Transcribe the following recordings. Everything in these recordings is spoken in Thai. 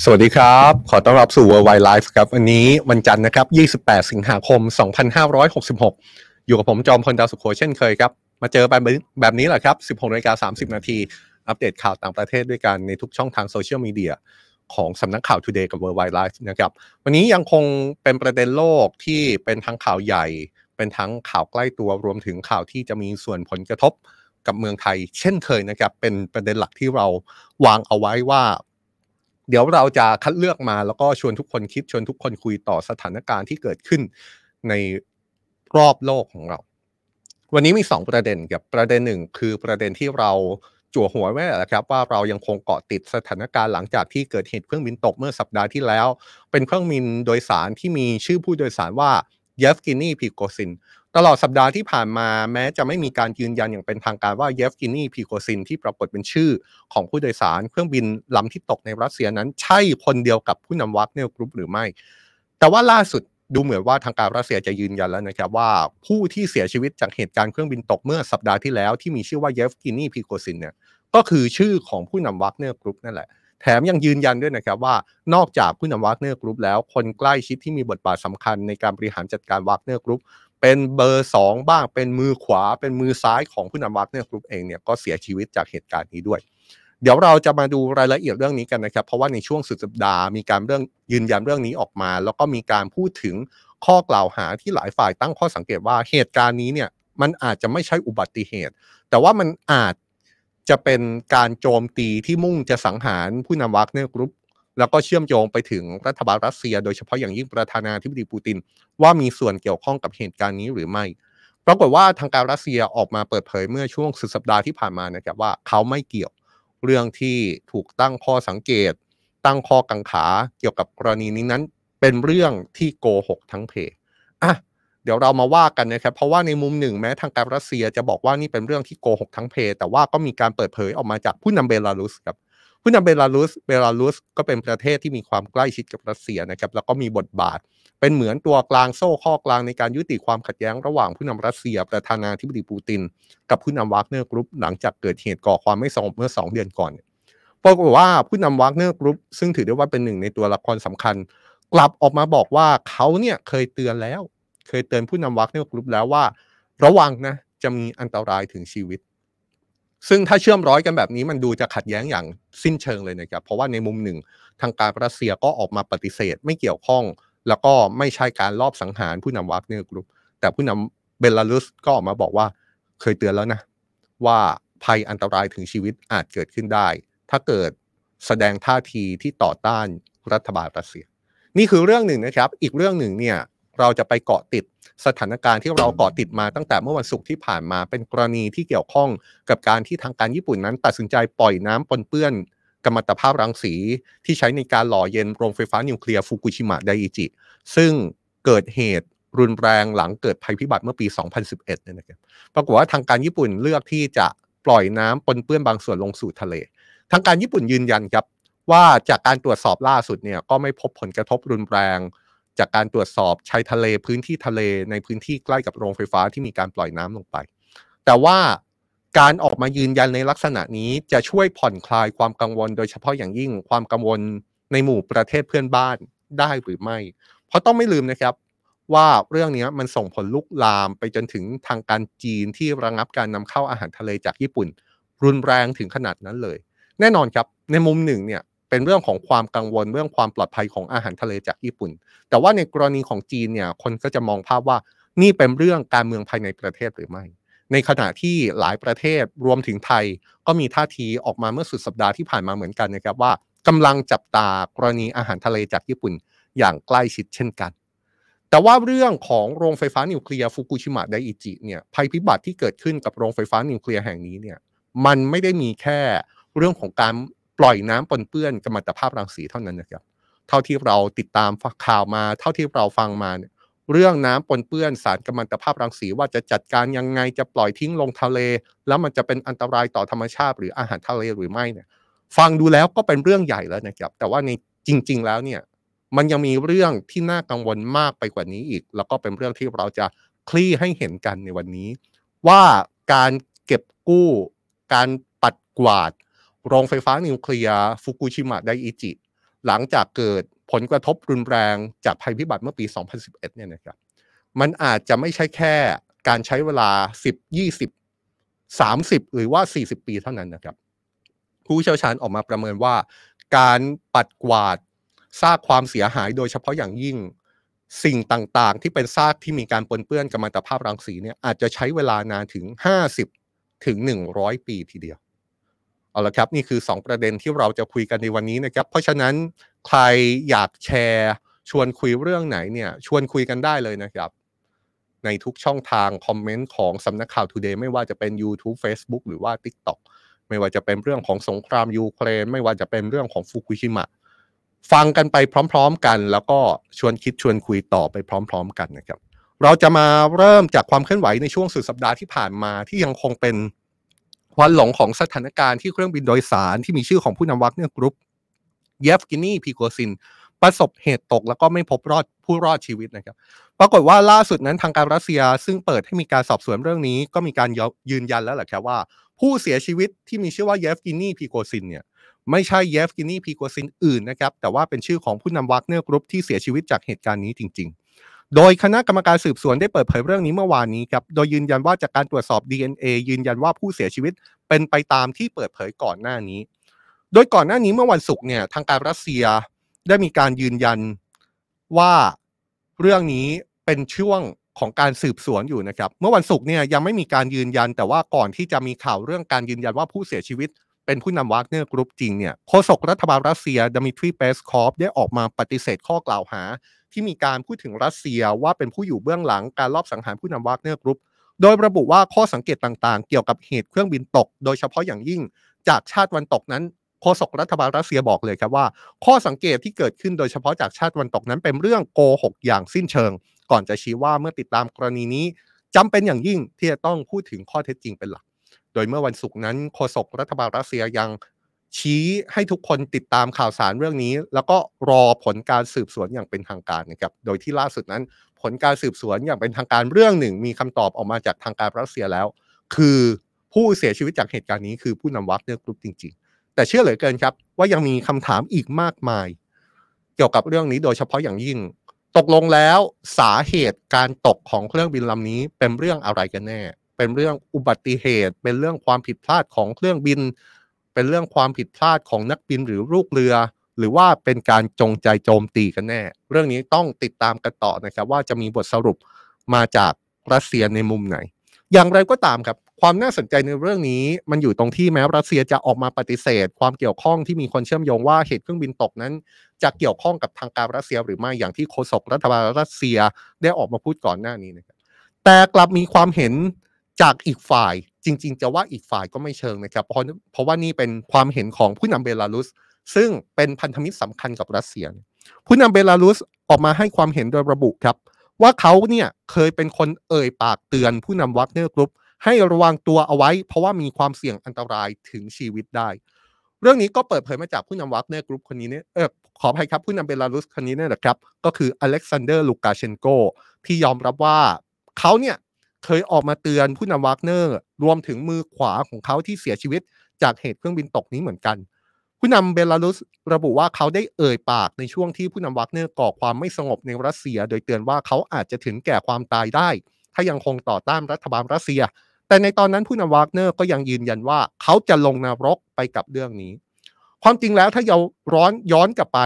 สวัสดีครับ ขอต้อนรับสู่ Worldwide Life ครับ วันนี้วันจันทร์นะครับ 28 สิงหาคม 2566 อยู่กับผมจอมพลดาวสุขโขเช่นเคยครับ มาเจอแบบแบบนี้แหละครับ 16นาฬิกา30 นาที อัปเดตข่าวต่างประเทศด้วยกันในทุกช่องทางโซเชียลมีเดียของสำนักข่าว Today กับ Worldwide Life นะครับ วันนี้ยังคงเป็นประเด็นโลกที่เป็นทั้งข่าวใหญ่ เป็นทั้งข่าวใกล้ตัวรวมถึงข่าวที่จะมีส่วนผลกระทบกับเมืองไทย เช่นเคยนะครับ เป็นประเด็นหลักที่เราวางเอาไว้ว่า เดี๋ยวเราจะคัดเลือกมาแล้วก็ชวนทุกคนคิดชวนทุกคนคุยต่อสถานการณ์ที่เกิดขึ้นในรอบโลกของเรา วันนี้มี 2 ประเด็นกับประเด็นหนึ่งคือประเด็นที่เราจั่วหัวไว้แหละครับว่าเรายังคงเกาะติดสถานการณ์หลังจากที่เกิดเหตุเครื่องบินตกเมื่อสัปดาห์ที่แล้ว เป็นเครื่องบินโดยสารที่มีชื่อผู้โดยสารว่าเยฟกินีพรีโกซิน ตลอดสัปดาห์ที่ผ่านมาแม้จะไม่มีการยืนยันอย่างเป็นทางการว่าเยฟกินีพรีโกซินที่ปรากฏเป็นชื่อของผู้โดยสารเครื่องบินลำที่ตกในรัสเซียนั้น ใช่คนเดียวกับผู้นำวากเนอร์กรุ๊ปหรือไม่ แต่ว่าล่าสุดดูเหมือนว่าทางการรัสเซียจะยืนยันแล้วนะครับว่าผู้ที่เสียชีวิตจากเหตุการณ์เครื่องบินตกเมื่อสัปดาห์ที่แล้วที่มีชื่อว่าเยฟกินีพรีโกซินเนี่ยก็คือชื่อของผู้นำวากเนอร์กรุ๊ปนั่นแหละแถมยังยืนยันด้วยนะครับว่านอกจากผู้นำวากเนอร์กรุ๊ปแล้วคนใกล้ชิดที่มีบทบาทสำคัญในการบริหารจัดการวากเนอร์กรุ๊ป เป็นเบอร์สองบ้างเป็นมือขวาเป็นมือซ้ายของผู้นำวากเนอร์กรุ๊ปเองเนี่ยก็เสียชีวิตจากเหตุการณ์นี้ด้วย เดี๋ยวเราจะมาดูรายละเอียดเรื่องนี้กันนะครับ เพราะว่าในช่วงสุดสัปดาห์มีการเรื่องยืนยันเรื่องนี้ออกมา แล้วก็มีการพูดถึงข้อกล่าวหาที่หลายฝ่ายตั้งข้อสังเกตว่าเหตุการณ์นี้เนี่ยมันอาจจะไม่ใช่อุบัติเหตุ แต่ว่ามันอาจจะเป็นการโจมตีที่มุ่งจะสังหารผู้นำวากเนอร์กรุ๊ป แล้วก็เชื่อมโยงไปถึงรัฐบาลรัสเซีย โดยเฉพาะอย่างยิ่งประธานาธิบดีปูติน ว่ามีส่วนเกี่ยวข้องกับเหตุการณ์นี้หรือไม่ปรากฏว่าทางการรัสเซียออกมาเปิดเผยเมื่อช่วงสุดสัปดาห์ที่ผ่านมานะครับว่าเขาไม่เกี่ยวเรื่องที่ถูกตั้งข้อสังเกต ตั้งข้อกังขาเกี่ยวกับกรณีนี้นั้น เป็นเรื่องที่โกหกทั้งเพอะเดี๋ยวเรามาว่ากันนะครับเพราะว่าในมุมหนึ่งแม้ทางการรัสเซียจะบอกว่านี่เป็นเรื่องที่โกหกทั้งเพ แต่ว่าก็มีการเปิดเผยออกมาจากผู้นำเบลารุสครับ ผู้นำเบลารุสเบลารุสก็เป็นประเทศที่มีความใกล้ชิดกับรัสเซียนะครับแล้วก็มีบทบาท เป็นเหมือนตัวกลางโซ่ข้อกลางในการยุติความขัดแย้งระหว่างผู้นำรัสเซียประธานาธิบดีปูติน กับผู้นำวากเนอร์กรุ๊ปหลังจากเกิดเหตุก่อความไม่สงบเมื่อ 2 เดือนก่อนปรากฏว่าผู้นำวากเนอร์กรุ๊ปซึ่งถือได้ว่าเป็นหนึ่งในตัวละครสำคัญ กลับออกมาบอกว่าเขาเนี่ยเคยเตือนแล้ว เคยเตือนผู้นำวากเนอร์กรุ๊ปแล้วว่า ระวังนะจะมีอันตรายถึงชีวิต ซึ่งถ้าเชื่อมร้อยกันแบบนี้มันดูจะขัดแย้งอย่างสิ้นเชิงเลยนะครับเพราะว่าในมุมหนึ่งทางการรัสเซียก็ออกมาปฏิเสธไม่เกี่ยวข้อง แล้วก็ไม่ใช่การลอบสังหารผู้นำวากเนอร์กรุ๊ปแต่ผู้นำเบลารุสก็ออกมาบอกว่าเคยเตือนแล้วนะ ว่าภัยอันตรายถึงชีวิตอาจเกิดขึ้นได้ ถ้าเกิดแสดงท่าทีที่ต่อต้านรัฐบาลรัสเซีย นี่คือเรื่องหนึ่งนะครับ อีกเรื่องหนึ่งเนี่ย เราจะไปเกาะติดสถานการณ์ที่เราเกาะติดมาตั้งแต่เมื่อวันศุกร์ที่ผ่านมาเป็นกรณีที่เกี่ยวข้องกับการที่ทางการญี่ปุ่นนั้น ตัดสินใจปล่อยน้ำปนเปื้อนกัมมันตภาพรังสี ที่ใช้ในการหล่อเย็นโรงไฟฟ้านิวเคลียร์ฟุกุชิมะไดอิจิ ซึ่งเกิดเหตุรุนแรงหลังเกิดภัยพิบัติเมื่อปี 2011เนี่ยนะครับปรากฏว่าทางการญี่ปุ่นเลือกที่จะปล่อยน้ำปนเปื้อนบางส่วนลงสู่ทะเล ทางการญี่ปุ่นยืนยันครับว่าจากการตรวจสอบล่าสุดเนี่ยก็ไม่พบผลกระทบรุนแรง จากการตรวจสอบชายทะเลพื้นที่ทะเลในพื้นที่ใกล้กับโรงไฟฟ้าที่มีการปล่อยน้ำลงไป แต่ว่าการออกมายืนยันในลักษณะนี้จะช่วยผ่อนคลายความกังวล โดยเฉพาะอย่างยิ่งความกังวลในหมู่ประเทศเพื่อนบ้านได้หรือไม่ เพราะต้องไม่ลืมนะครับว่าเรื่องนี้มันส่งผลลุกลามไปจนถึงทางการจีนที่ระงับการนำเข้าอาหารทะเลจากญี่ปุ่น รุนแรงถึงขนาดนั้นเลย แน่นอนครับในมุมหนึ่งเนี่ย เป็นเรื่องของความกังวลเรื่องความปลอดภัยของอาหารทะเลจากญี่ปุ่น แต่ว่าในกรณีของจีนเนี่ยคนก็จะมองภาพว่านี่เป็นเรื่องการเมืองภายในประเทศหรือไม่ ในขณะที่หลายประเทศรวมถึงไทย ก็มีท่าทีออกมาเมื่อสุดสัปดาห์ที่ผ่านมาเหมือนกันนะครับว่ากำลังจับตากรณีอาหารทะเลจากญี่ปุ่นอย่างใกล้ชิดเช่นกัน แต่ว่าเรื่องของโรงไฟฟ้านิวเคลียร์ฟุกุชิมะไดอิจิเนี่ยภัยพิบัติที่เกิดขึ้นกับโรงไฟฟ้านิวเคลียร์แห่งนี้เนี่ยมันไม่ได้มีแค่เรื่องของการ ปล่อยน้ำปนเปื้อนกัมมันตภาพรังสีเท่านั้นนะครับเท่าที่เราติดตามข่าวมา เท่าที่เราฟังมาเนี่ยเรื่องน้ำปนเปื้อนสารกัมมันตภาพรังสีว่าจะจัดการยังไงจะปล่อยทิ้งลงทะเล แล้วมันจะเป็นอันตรายต่อธรรมชาติ หรืออาหารทะเลหรือไม่เนี่ยฟังดูแล้วก็เป็นเรื่องใหญ่แล้วนะครับ แต่ว่าในจริง ๆ แล้วเนี่ยมันยังมีเรื่องที่น่ากังวลมากไปกว่านี้อีก แล้วก็เป็นเรื่องที่เราจะคลี่ให้เห็นกันในวันนี้ ว่าการเก็บกู้ การปัดกวาด โรงไฟฟ้านิวเคลียร์ฟุกุชิมะไดอิจิ หลังจากเกิดผลกระทบรุนแรงจากภัยพิบัติเมื่อปี 2011 เนี่ยนะครับ มันอาจจะไม่ใช่แค่การใช้เวลา 10 20 30 หรือว่า 40 ปีเท่านั้นนะครับ ผู้เชี่ยวชาญออกมาประเมินว่า การปัดกวาดซากความเสียหายโดยเฉพาะอย่างยิ่งสิ่งต่างๆ ที่เป็นซากที่มีการปนเปื้อนกัมมันตภาพรังสีเนี่ยอาจจะใช้เวลานานถึง 50 ถึง 100 ปีทีเดียว เอาละครับนี่คือ 2 ประเด็นที่เราจะคุยกันในวันนี้นะครับ เพราะฉะนั้นใครอยากแชร์ชวนคุยเรื่องไหนเนี่ยชวนคุยกันได้เลยนะครับ ในทุกช่องทางคอมเมนต์ของสำนักข่าว Today ไม่ว่าจะเป็น YouTube Facebook หรือว่า TikTok ไม่ว่าจะเป็นเรื่องของสงครามยูเครน ไม่ว่าจะเป็นเรื่องของฟุกุชิมะ ฟังกันไปพร้อม ๆกัน แล้วก็ชวนคิดชวนคุยต่อไปพร้อม ๆ กันนะครับ เราจะมาเริ่มจากความเคลื่อนไหวในช่วงสุดสัปดาห์ที่ผ่านมาที่ยังคงเป็น ควันหลงของสถานการณ์ที่เครื่องบินโดยสารที่มีชื่อของผู้นำวากเนอร์กรุ๊ปเยฟกินีพรีโกซิน ประสบเหตุตกแล้วก็ไม่พบรอดผู้รอดชีวิตนะครับ ปรากฏว่าล่าสุดนั้นทางการรัสเซียซึ่งเปิดให้มีการสอบสวนเรื่องนี้ ก็มีการยืนยันแล้วแหละครับว่า ผู้เสียชีวิตที่มีชื่อว่าเยฟกินีพรีโกซินเนี่ยไม่ใช่เยฟกินีพรีโกซินอื่นนะครับแต่ว่าเป็นชื่อของผู้นำวากเนอร์กรุ๊ปที่เสียชีวิตจากเหตุการณ์นี้จริง ๆ โดยคณะกรรมการสืบสวนได้เปิดเผยเรื่องนี้เมื่อวานนี้ครับโดยยืนยันว่าจากการตรวจสอบ DNA ยืนยันว่าผู้เสียชีวิตเป็นไปตามที่เปิดเผยก่อนหน้านี้ โดยก่อนหน้านี้เมื่อวันศุกร์เนี่ยทางการรัสเซียได้มีการยืนยันว่าเรื่องนี้เป็นช่วงของการสืบสวนอยู่นะครับ เมื่อวันศุกร์เนี่ยยังไม่มีการยืนยัน แต่ว่าก่อนที่จะมีข่าวเรื่องการยืนยันว่าผู้เสียชีวิต เป็นผู้นำวากเนอร์กรุ๊ปจริงเนี่ยโฆษกรัฐบาลรัสเซียดมิทรีเปสคอฟได้ออกมาปฏิเสธข้อกล่าวหา ที่มีการพูดถึงรัสเซียว่าเป็นผู้อยู่เบื้องหลังการลอบสังหารผู้นำวากเนอร์กรุ๊ปโดยระบุว่าข้อสังเกตต่างๆ เกี่ยวกับเหตุเครื่องบินตก โดยเฉพาะอย่างยิ่งจากชาติวันตกนั้นโฆษกรัฐบาลรัสเซียบอกเลยครับว่า ข้อสังเกตที่เกิดขึ้นโดยเฉพาะจากชาติวันตกนั้นเป็นเรื่องโกหกอย่างสิ้นเชิง ก่อนจะชี้ว่าเมื่อติดตามกรณีนี้จำเป็นอย่างยิ่งที่จะต้องพูดถึงข้อเท็จจริงเป็นหลัก โดยเมื่อวันศุกร์นั้นโฆษกรัฐบาลรัสเซียยัง ชี้ให้ทุกคนติดตามข่าวสารเรื่องนี้ แล้วก็รอผลการสืบสวนอย่างเป็นทางการนะครับโดยที่ล่าสุดนั้น ผลการสืบสวนอย่างเป็นทางการเรื่องหนึ่ง มีคำตอบออกมาจากทางการรัสเซียแล้ว คือผู้เสียชีวิตจากเหตุการณ์นี้คือผู้นำวากเนอร์กรุ๊ปจริง ๆ แต่เชื่อเหลือเกินครับ ว่ายังมีคำถามอีกมากมาย เกี่ยวกับเรื่องนี้โดยเฉพาะอย่างยิ่ง ตกลงแล้วสาเหตุการตกของเครื่องบินลำนี้เป็นเรื่องอะไรกันแน่ เป็นเรื่องอุบัติเหตุ เป็นเรื่องความผิดพลาดของเครื่องบิน เป็นเรื่องความผิดพลาดของนักบินหรือลูกเรือ หรือว่าเป็นการจงใจโจมตีกันแน่ เรื่องนี้ต้องติดตามกันต่อนะครับว่าจะมีบทสรุปมาจากรัสเซียในมุมไหน อย่างไรก็ตามครับ ความน่าสนใจในเรื่องนี้มันอยู่ตรงที่แม้รัสเซียจะออกมาปฏิเสธ ความเกี่ยวข้องที่มีคนเชื่อมโยงว่าเหตุเครื่องบินตกนั้น จะเกี่ยวข้องกับทางการรัสเซียหรือไม่อย่างที่โฆษกรัฐบาลรัสเซียได้ออกมาพูดก่อนหน้านี้นะครับแต่กลับมีความเห็น จากอีกฝ่ายจริง ๆ จะว่าอีกฝ่ายก็ไม่เชิงนะครับ เพราะเพราะว่านี่เป็นความเห็นของผู้นำเบลารุส ซึ่งเป็นพันธมิตรสำคัญกับรัสเซีย ผู้นำเบลารุสออกมาให้ความเห็นโดยระบุครับ ว่าเขาเนี่ยเคยเป็นคนเอ่ยปากเตือนผู้นำวากเนอร์กรุ๊ปให้ระวังตัวเอาไว้ เพราะว่ามีความเสี่ยงอันตรายถึงชีวิตได้ เรื่องนี้ก็เปิดเผยมาจากผู้นำวากเนอร์กรุ๊ปคนนี้เนี่ยเออขออภัยครับผู้นำเบลารุสคนนี้เนี่ยแหละครับ ก็คืออเล็กซานเดอร์ลูกาเชนโกที่ยอมรับว่าเขาเนี่ย เคยออกมาเตือนผู้นำวากเนอร์ รวมถึงมือขวาของเขาที่เสียชีวิตจากเหตุเครื่องบินตกนี้เหมือนกัน ผู้นำเบลารุสระบุว่าเขาได้เอ่ยปากในช่วงที่ผู้นำวากเนอร์ก่อความไม่สงบในรัสเซีย โดยเตือนว่าเขาอาจจะถึงแก่ความตายได้ ถ้ายังคงต่อต้านรัฐบาลรัสเซีย แต่ในตอนนั้นผู้นำวากเนอร์ก็ยังยืนยันว่าเขาจะลงนรกไปกับเรื่องนี้ ความจริงแล้วถ้าเราร้อนย้อนกลับไป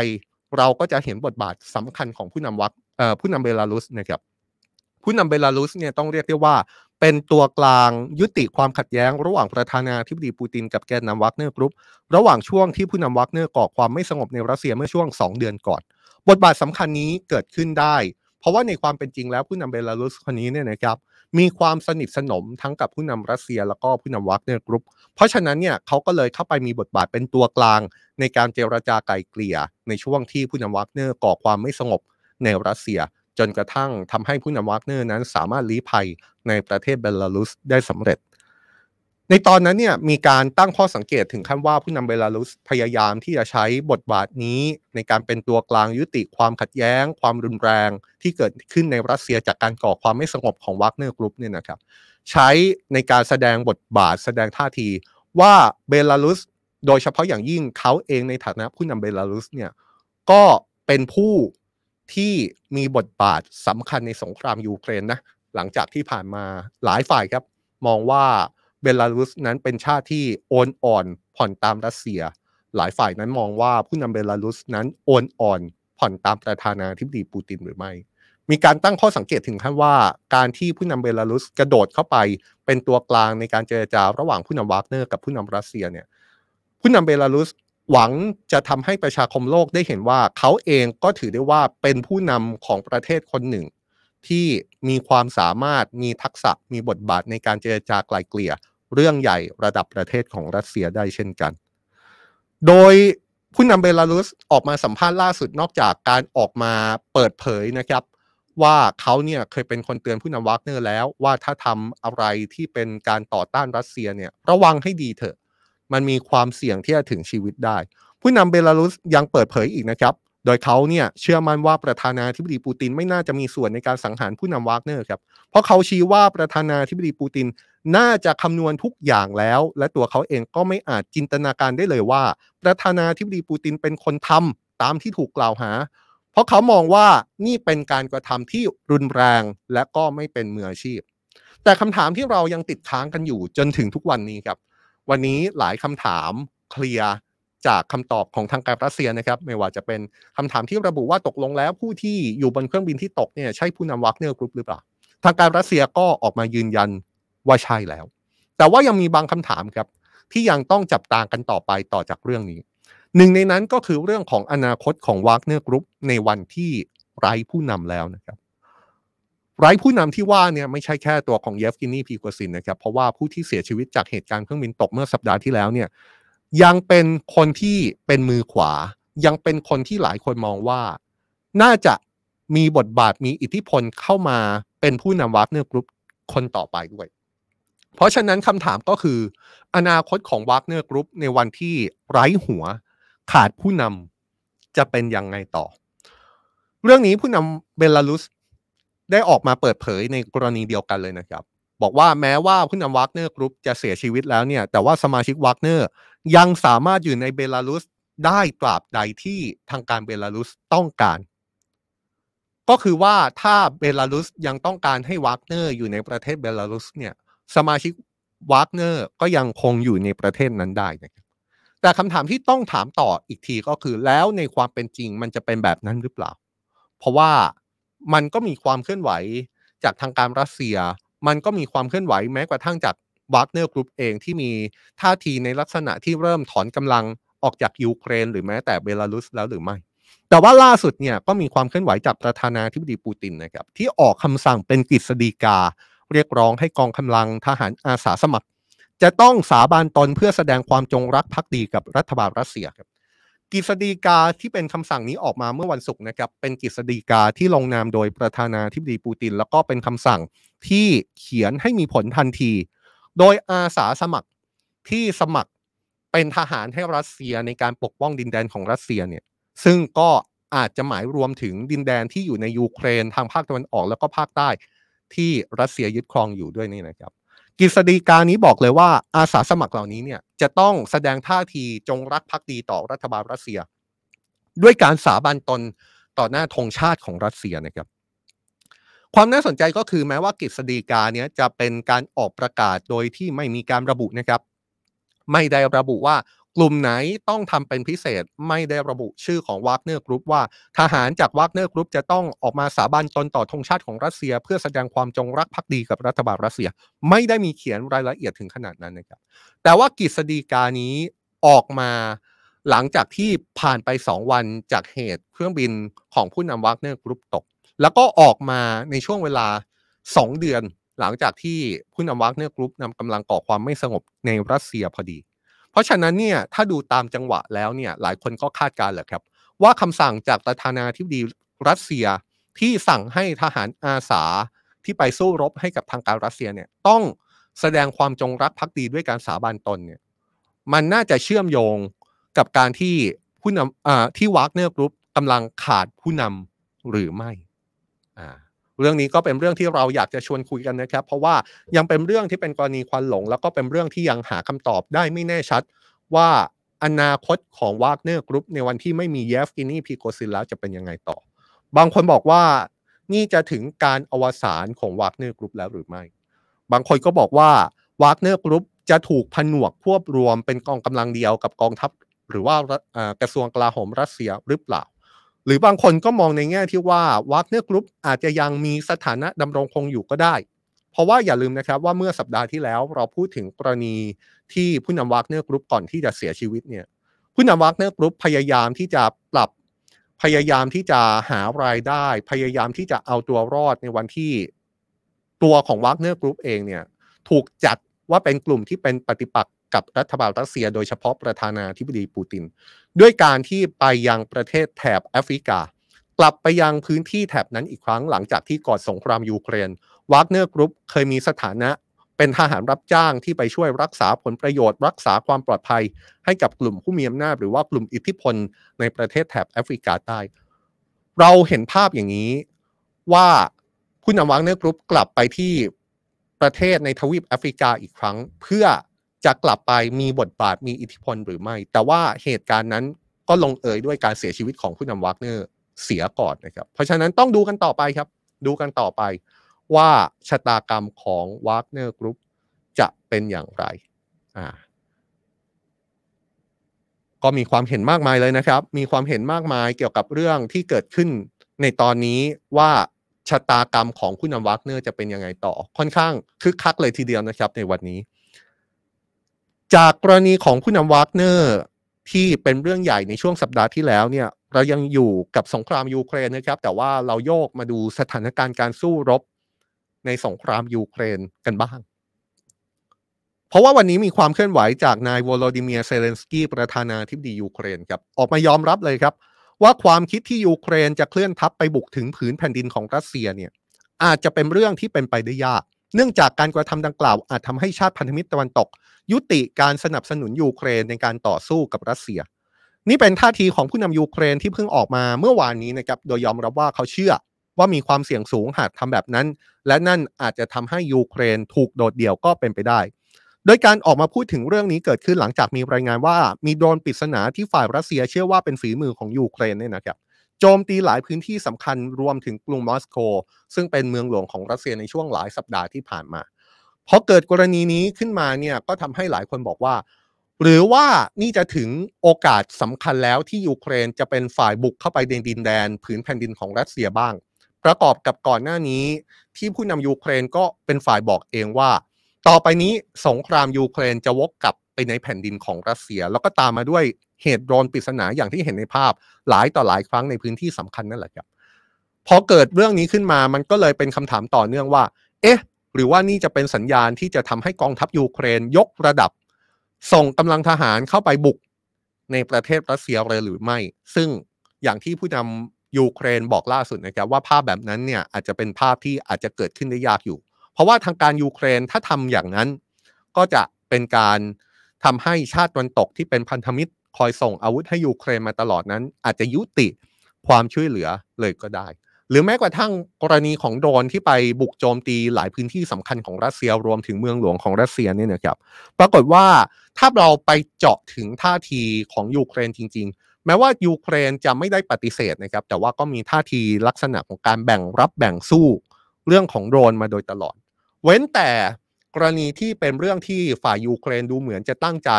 เราก็จะเห็นบทบาทสำคัญของผู้นำวักผู้นำเบลารุสนะครับ ผู้นำเบลารุสเนี่ยต้องเรียกได้ว่า เป็นตัวกลางยุติความขัดแย้ง ระหว่างประธานาธิบดีปูตินกับแกนนำวากเนอร์กรุ๊ประหว่างช่วงที่ผู้นำวากเนอร์ก่อความไม่สงบในรัสเซียเมื่อช่วง 2 เดือนก่อน บทบาทสำคัญนี้เกิดขึ้นได้ เพราะว่าในความเป็นจริงแล้วผู้นำเบลารุสคนนี้เนี่ยนะครับมีความสนิทสนมทั้งกับผู้นำรัสเซียแล้วก็ผู้นำวากเนอร์กรุ๊ป เพราะฉะนั้นเนี่ยเขาก็เลยเข้าไปมีบทบาทเป็นตัวกลาง ในการเจรจาไกลเกลี่ยในช่วงที่ผู้นำวากเนอร์ก่อความไม่สงบในรัสเซีย จนกระทั่งทำให้ผู้นำวากเนอร์นั้นสามารถลี้ภัยในประเทศเบลารุสได้สำเร็จ ในตอนนั้นเนี่ยมีการตั้งข้อสังเกตถึงขั้นว่าผู้นำเบลารุสพยายามที่จะใช้บทบาทนี้ ในการเป็นตัวกลางยุติความขัดแย้ง ความรุนแรง ที่เกิดขึ้นในรัสเซียจากการก่อความไม่สงบของวากเนอร์กรุ๊ปเนี่ยนะครับใช้ในการแสดงบทบาทแสดงท่าทีว่าเบลารุสโดยเฉพาะอย่างยิ่งเขาเองในฐานะผู้นำเบลารุสเนี่ยก็เป็นผู้ ที่มีบทบาทสำคัญในสงครามยูเครนนะหลังจากที่ผ่านมาหลายฝ่ายครับ มองว่าเบลารุสนั้นเป็นชาติที่โอนอ่อนผ่อนตามรัสเซีย หลายฝ่ายนั้นมองว่าผู้นำเบลารุสนั้นโอนอ่อนผ่อนตามประธานาธิบดีปูตินหรือไม่ มีการตั้งข้อสังเกตถึงขั้นว่า การที่ผู้นำเบลารุสกระโดดเข้าไปเป็นตัวกลางในการเจรจาระหว่างผู้นำวากเนอร์กับผู้นำรัสเซียเนี่ยผู้นำเบลารุส หวังจะทำให้ประชาคมโลกได้เห็นว่าเขาเองก็ถือได้ว่าเป็นผู้นำของประเทศคนหนึ่ง ที่มีความสามารถมีทักษะมีบทบาทในการเจรจาไกลเกลี่ยเรื่องใหญ่ระดับประเทศของรัสเซียได้เช่นกัน โดยผู้นำเบลารุสออกมาสัมภาษณ์ล่าสุดนอกจากการออกมาเปิดเผยนะครับ ว่าเขาเนี่ยเคยเป็นคนเตือนผู้นำวากเนอร์แล้วว่าถ้าทำอะไรที่เป็นการต่อต้านรัสเซียเนี่ยระวังให้ดีเถอะ มันมีความเสี่ยงที่จะถึงชีวิตได้ ผู้นำเบลารุสยังเปิดเผยอีกนะครับ โดยเขาเนี่ยเชื่อมั่นว่าประธานาธิบดีปูตินไม่น่าจะมีส่วนในการสังหารผู้นำวากเนอร์ครับ เพราะเขาชี้ว่าประธานาธิบดีปูตินน่าจะคำนวณทุกอย่างแล้ว และตัวเขาเองก็ไม่อาจจินตนาการได้เลยว่า ประธานาธิบดีปูตินเป็นคนทำตามที่ถูกกล่าวหา เพราะเขามองว่านี่เป็นการกระทำที่รุนแรงและก็ไม่เป็นมืออาชีพ แต่คำถามที่เรายังติดค้างกันอยู่จนถึงทุกวันนี้ครับ วันนี้หลายคำถามเคลียร์จากคำตอบของทางการรัสเซียนะครับ ไม่ว่าจะเป็นคำถามที่ระบุว่าตกลงแล้วผู้ที่อยู่บนเครื่องบินที่ตกเนี่ยใช่ผู้นำวากเนอร์กรุ๊ปหรือเปล่า ทางการรัสเซียก็ออกมายืนยันว่าใช่แล้ว แต่ว่ายังมีบางคำถามครับ ที่ยังต้องจับตากันต่อไปต่อจากเรื่องนี้ หนึ่งในนั้นก็คือเรื่องของอนาคตของวากเนอร์กรุ๊ปในวันที่ไร้ผู้นำแล้วนะครับ ไร้ผู้นำที่ว่าเนี่ยไม่ใช่แค่ตัวของเยฟกินี พรีโกซินนะครับ เพราะว่าผู้ที่เสียชีวิตจากเหตุการณ์เครื่องบินตกเมื่อสัปดาห์ที่แล้วเนี่ยยังเป็นคนที่เป็นมือขวา ยังเป็นคนที่หลายคนมองว่า น่าจะมีบทบาทมีอิทธิพลเข้ามาเป็นผู้นำวากเนอร์กรุ๊ปคนต่อไปด้วย เพราะฉะนั้นคำถามก็คือ อนาคตของวากเนอร์กรุ๊ปในวันที่ไร้หัวขาดผู้นำจะเป็นยังไงต่อ เรื่องนี้ผู้นำเบลารุส ได้ออกมาเปิดเผยในกรณีเดียวกันเลยนะครับ บอกว่าแม้ว่าผู้นำวากเนอร์กรุ๊ปจะเสียชีวิตแล้วเนี่ย แต่ว่าสมาชิกวากเนอร์ยังสามารถอยู่ในเบลารุสได้ตราบใดที่ทางการเบลารุสต้องการ ก็คือว่าถ้าเบลารุสยังต้องการให้วากเนอร์อยู่ในประเทศเบลารุสเนี่ย สมาชิกวากเนอร์ก็ยังคงอยู่ในประเทศนั้นได้นะครับแต่คำถามที่ต้องถามต่ออีกทีก็คือแล้วในความเป็นจริงมันจะเป็นแบบนั้นหรือเปล่า เพราะว่า มันก็มีความเคลื่อนไหวจากทางการรัสเซีย มันก็มีความเคลื่อนไหวแม้กระทั่งจากวากเนอร์กรุ๊ปเองที่มีท่าทีในลักษณะที่เริ่มถอนกำลังออกจากยูเครน หรือแม้แต่เบลารุสแล้วหรือไม่ แต่ว่าล่าสุดเนี่ยก็มีความเคลื่อนไหวจากประธานาธิบดีปูตินนะครับ ที่ออกคำสั่งเป็นกฤษฎีกา เรียกร้องให้กองกำลังทหารอาสาสมัคร จะต้องสาบานตนเพื่อแสดงความจงรักภักดีกับรัฐบาลรัสเซียครับ กฤษฎีกาที่เป็นคำสั่งนี้ออกมาเมื่อวันศุกร์นะครับ เป็นกฤษฎีกาที่ลงนามโดยประธานาธิบดีปูติน แล้วก็เป็นคำสั่งที่เขียนให้มีผลทันที โดยอาสาสมัครที่สมัครเป็นทหารให้รัสเซียในการปกป้องดินแดนของรัสเซียเนี่ย ซึ่งก็อาจจะหมายรวมถึงดินแดนที่อยู่ในยูเครนทางภาคตะวันออกแล้วก็ภาคใต้ที่รัสเซียยึดครองอยู่ด้วยนี่นะครับ กฤษฎีกานี้บอกเลยว่าอาสาสมัครเหล่านี้เนี่ยจะต้องแสดงท่าทีจงรักภักดีต่อรัฐบาลรัสเซีย ด้วยการสาบานตนต่อหน้าธงชาติของรัสเซียนะครับ ความน่าสนใจก็คือแม้ว่ากฤษฎีกาเนี้ยจะเป็นการออกประกาศโดยที่ไม่มีการระบุนะครับ ไม่ได้ระบุว่า กลุ่มไหนต้องทำเป็นพิเศษไม่ได้ระบุชื่อของวากเนอร์กรุ๊ปว่าทหารจากวากเนอร์กรุ๊ปจะต้องออกมาสาบานตนต่อธงชาติของรัสเซีย เพื่อแสดงความจงรักภักดีกับรัฐบาลรัสเซีย ไม่ได้มีเขียนรายละเอียดถึงขนาดนั้นนะครับแต่ว่ากฤษฎีกานี้ออกมาหลังจากที่ผ่านไป 2 วันจากเหตุเครื่องบินของผู้นำวากเนอร์กรุ๊ปตก แล้วก็ออกมาในช่วงเวลา 2 เดือนหลังจากที่ผู้นำวากเนอร์กรุ๊ปนำกำลังก่อความไม่สงบในรัสเซียพอดี เพราะฉะนั้นเนี่ยถ้าดูตามจังหวะแล้วเนี่ยหลายคนก็คาดการณ์แหละครับ ว่าคำสั่งจากประธานาธิบดีรัสเซียที่สั่งให้ทหารอาสาที่ไปสู้รบให้กับทางการรัสเซียเนี่ยต้องแสดงความจงรักภักดีด้วยการสาบานตนเนี่ยมันน่าจะเชื่อมโยงกับการที่ผู้นำอ่าที่วากเนอร์กรุ๊ปกำลังขาดผู้นำหรือไม่อ่า เรื่องนี้ก็เป็นเรื่องที่เราอยากจะชวนคุยกันนะครับ เพราะว่ายังเป็นเรื่องที่เป็นกรณีควันหลง แล้วก็เป็นเรื่องที่ยังหาคำตอบได้ไม่แน่ชัด ว่าอนาคตของวากเนอร์กรุ๊ปในวันที่ไม่มีเยฟกินี พรีโกซินแล้วจะเป็นยังไงต่อ บางคนบอกว่านี่จะถึงกาลอวสานของวากเนอร์กรุ๊ปแล้วหรือไม่ บางคนก็บอกว่าวากเนอร์กรุ๊ปจะถูกผนวกควบรวมเป็นกองกำลังเดียวกับกองทัพ หรือว่ากระทรวงกลาโหมรัสเซียหรือเปล่า หรือบางคนก็มองในแง่ที่ว่าวากเนอร์กรุ๊ปอาจจะยังมีสถานะดำรงคงอยู่ก็ได้ เพราะว่าอย่าลืมนะครับว่าเมื่อสัปดาห์ที่แล้วเราพูดถึงกรณีที่ผู้นำวากเนอร์กรุ๊ปก่อนที่จะเสียชีวิตเนี่ยผู้นำวากเนอร์กรุ๊ปพยายามที่จะปรับพยายามที่จะหารายได้ พยายามที่จะเอาตัวรอดในวันที่ตัวของวากเนอร์กรุ๊ปเองเนี่ยถูกจัดว่าเป็นกลุ่มที่เป็นปฏิปักษ์ กับรัฐบาลรัสเซีย โดยเฉพาะประธานาธิบดีปูติน ด้วยการที่ไปยังประเทศแถบแอฟริกา กลับไปยังพื้นที่แถบนั้นอีกครั้งหลังจากที่ก่อนสงครามยูเครนวากเนอร์กรุ๊ปเคยมีสถานะเป็นทหารรับจ้างที่ไปช่วยรักษาผลประโยชน์ รักษาความปลอดภัย ให้กับกลุ่มผู้มีอำนาจหรือว่ากลุ่มอิทธิพลในประเทศแถบแอฟริกาใต้ เราเห็นภาพอย่างนี้ว่าผู้นำวากเนอร์กรุ๊ปกลับไปที่ประเทศในทวีปแอฟริกาอีกครั้ง เพื่อ จะกลับไปมีบทบาทมีอิทธิพลหรือไม่ แต่ว่าเหตุการณ์นั้นก็ลงเอยด้วยการเสียชีวิตของผู้นำวากเนอร์เสียก่อนนะครับ เพราะฉะนั้นต้องดูกันต่อไปครับ ดูกันต่อไปว่าชะตากรรมของวากเนอร์กรุ๊ปจะเป็นอย่างไรอ่าก็มีความเห็นมากมายเลยนะครับ มีความเห็นมากมายเกี่ยวกับเรื่องที่เกิดขึ้นในตอนนี้ว่าชะตากรรมของผู้นำวากเนอร์จะเป็นยังไงต่อค่อนข้างคึกคักเลยทีเดียวนะครับในวันนี้ จากกรณีของผู้นำวากเนอร์ที่เป็นเรื่องใหญ่ในช่วงสัปดาห์ที่แล้วเนี่ยเรายังอยู่กับสงครามยูเครนนะครับ แต่ว่าเราโยกมาดูสถานการณ์การสู้รบในสงครามยูเครนกันบ้าง เพราะว่าวันนี้มีความเคลื่อนไหวจากนายโวโลดิเมียร์ เซเลนสกี้ประธานาธิบดียูเครนครับออกมายอมรับเลยครับ ว่าความคิดที่ยูเครนจะเคลื่อนทัพไปบุกถึงผืนแผ่นดินของรัสเซียเนี่ยอาจจะเป็นเรื่องที่เป็นไปได้ยาก เนื่องจากการกระทำดังกล่าวอาจทำให้ชาติพันธมิตรตะวันตก ยุติการสนับสนุนยูเครนในการต่อสู้กับรัสเซีย นี่เป็นท่าทีของผู้นำยูเครนที่เพิ่งออกมาเมื่อวานนี้นะครับโดยยอมรับว่าเขาเชื่อว่ามีความเสี่ยงสูงหากทำแบบนั้น และนั่นอาจจะทำให้ยูเครนถูกโดดเดี่ยวก็เป็นไปได้ โดยการออกมาพูดถึงเรื่องนี้เกิดขึ้นหลังจากมีรายงานว่ามีโดรนปริศนาที่ฝ่ายรัสเซียเชื่อว่าเป็นฝีมือของยูเครนเนี่ยนะครับ โจมตีหลายพื้นที่สำคัญรวมถึงกรุงมอสโก ซึ่งเป็นเมืองหลวงของรัสเซียในช่วงหลายสัปดาห์ที่ผ่านมาพอเกิดกรณีนี้ขึ้นมาเนี่ยก็ทำให้หลายคนบอกว่า หรือว่านี่จะถึงโอกาสสำคัญแล้วที่ยูเครนจะเป็นฝ่ายบุกเข้าไปในดินแดนผืนแผ่นดินของรัสเซียบ้าง ประกอบกับก่อนหน้านี้ ที่ผู้นำยูเครนก็เป็นฝ่ายบอกเองว่า ต่อไปนี้สงครามยูเครนจะวกกลับไปในแผ่นดินของรัสเซีย แล้วก็ตามมาด้วย เหตุโดรนปริศนาอย่างที่เห็นในภาพหลายต่อหลายครั้งในพื้นที่สำคัญนั่นแหละครับพอเกิดเรื่องนี้ขึ้นมามันก็เลยเป็นคำถามต่อเนื่องว่า เอ๊ะ หรือว่านี่จะเป็นสัญญาณที่จะทำให้กองทัพยูเครนยกระดับ ส่งกำลังทหารเข้าไปบุกในประเทศรัสเซียเลยหรือไม่ ซึ่งอย่างที่ผู้นำยูเครนบอกล่าสุดนะครับว่าภาพแบบนั้นเนี่ยอาจจะเป็นภาพที่อาจจะเกิดขึ้นได้ยากอยู่ เพราะว่าทางการยูเครนถ้าทำอย่างนั้น ก็จะเป็นการทำให้ชาติตะวันตกที่เป็นพันธมิตร คอยส่งอาวุธให้ยูเครนมาตลอดนั้น อาจจะยุติความช่วยเหลือเลยก็ได้ หรือแม้กระทั่งกรณีของโดรนที่ไปบุกโจมตีหลายพื้นที่สำคัญของรัสเซียรวมถึงเมืองหลวงของรัสเซียเนี่ยนะครับปรากฏว่าถ้าเราไปเจาะถึงท่าทีของยูเครนจริง ๆ แม้ว่ายูเครนจะไม่ได้ปฏิเสธนะครับ แต่ว่าก็มีท่าทีลักษณะของการแบ่งรับแบ่งสู้เรื่องของโดรนมาโดยตลอด เว้นแต่กรณีที่เป็นเรื่องที่ฝ่ายยูเครนดูเหมือนจะตั้งใจ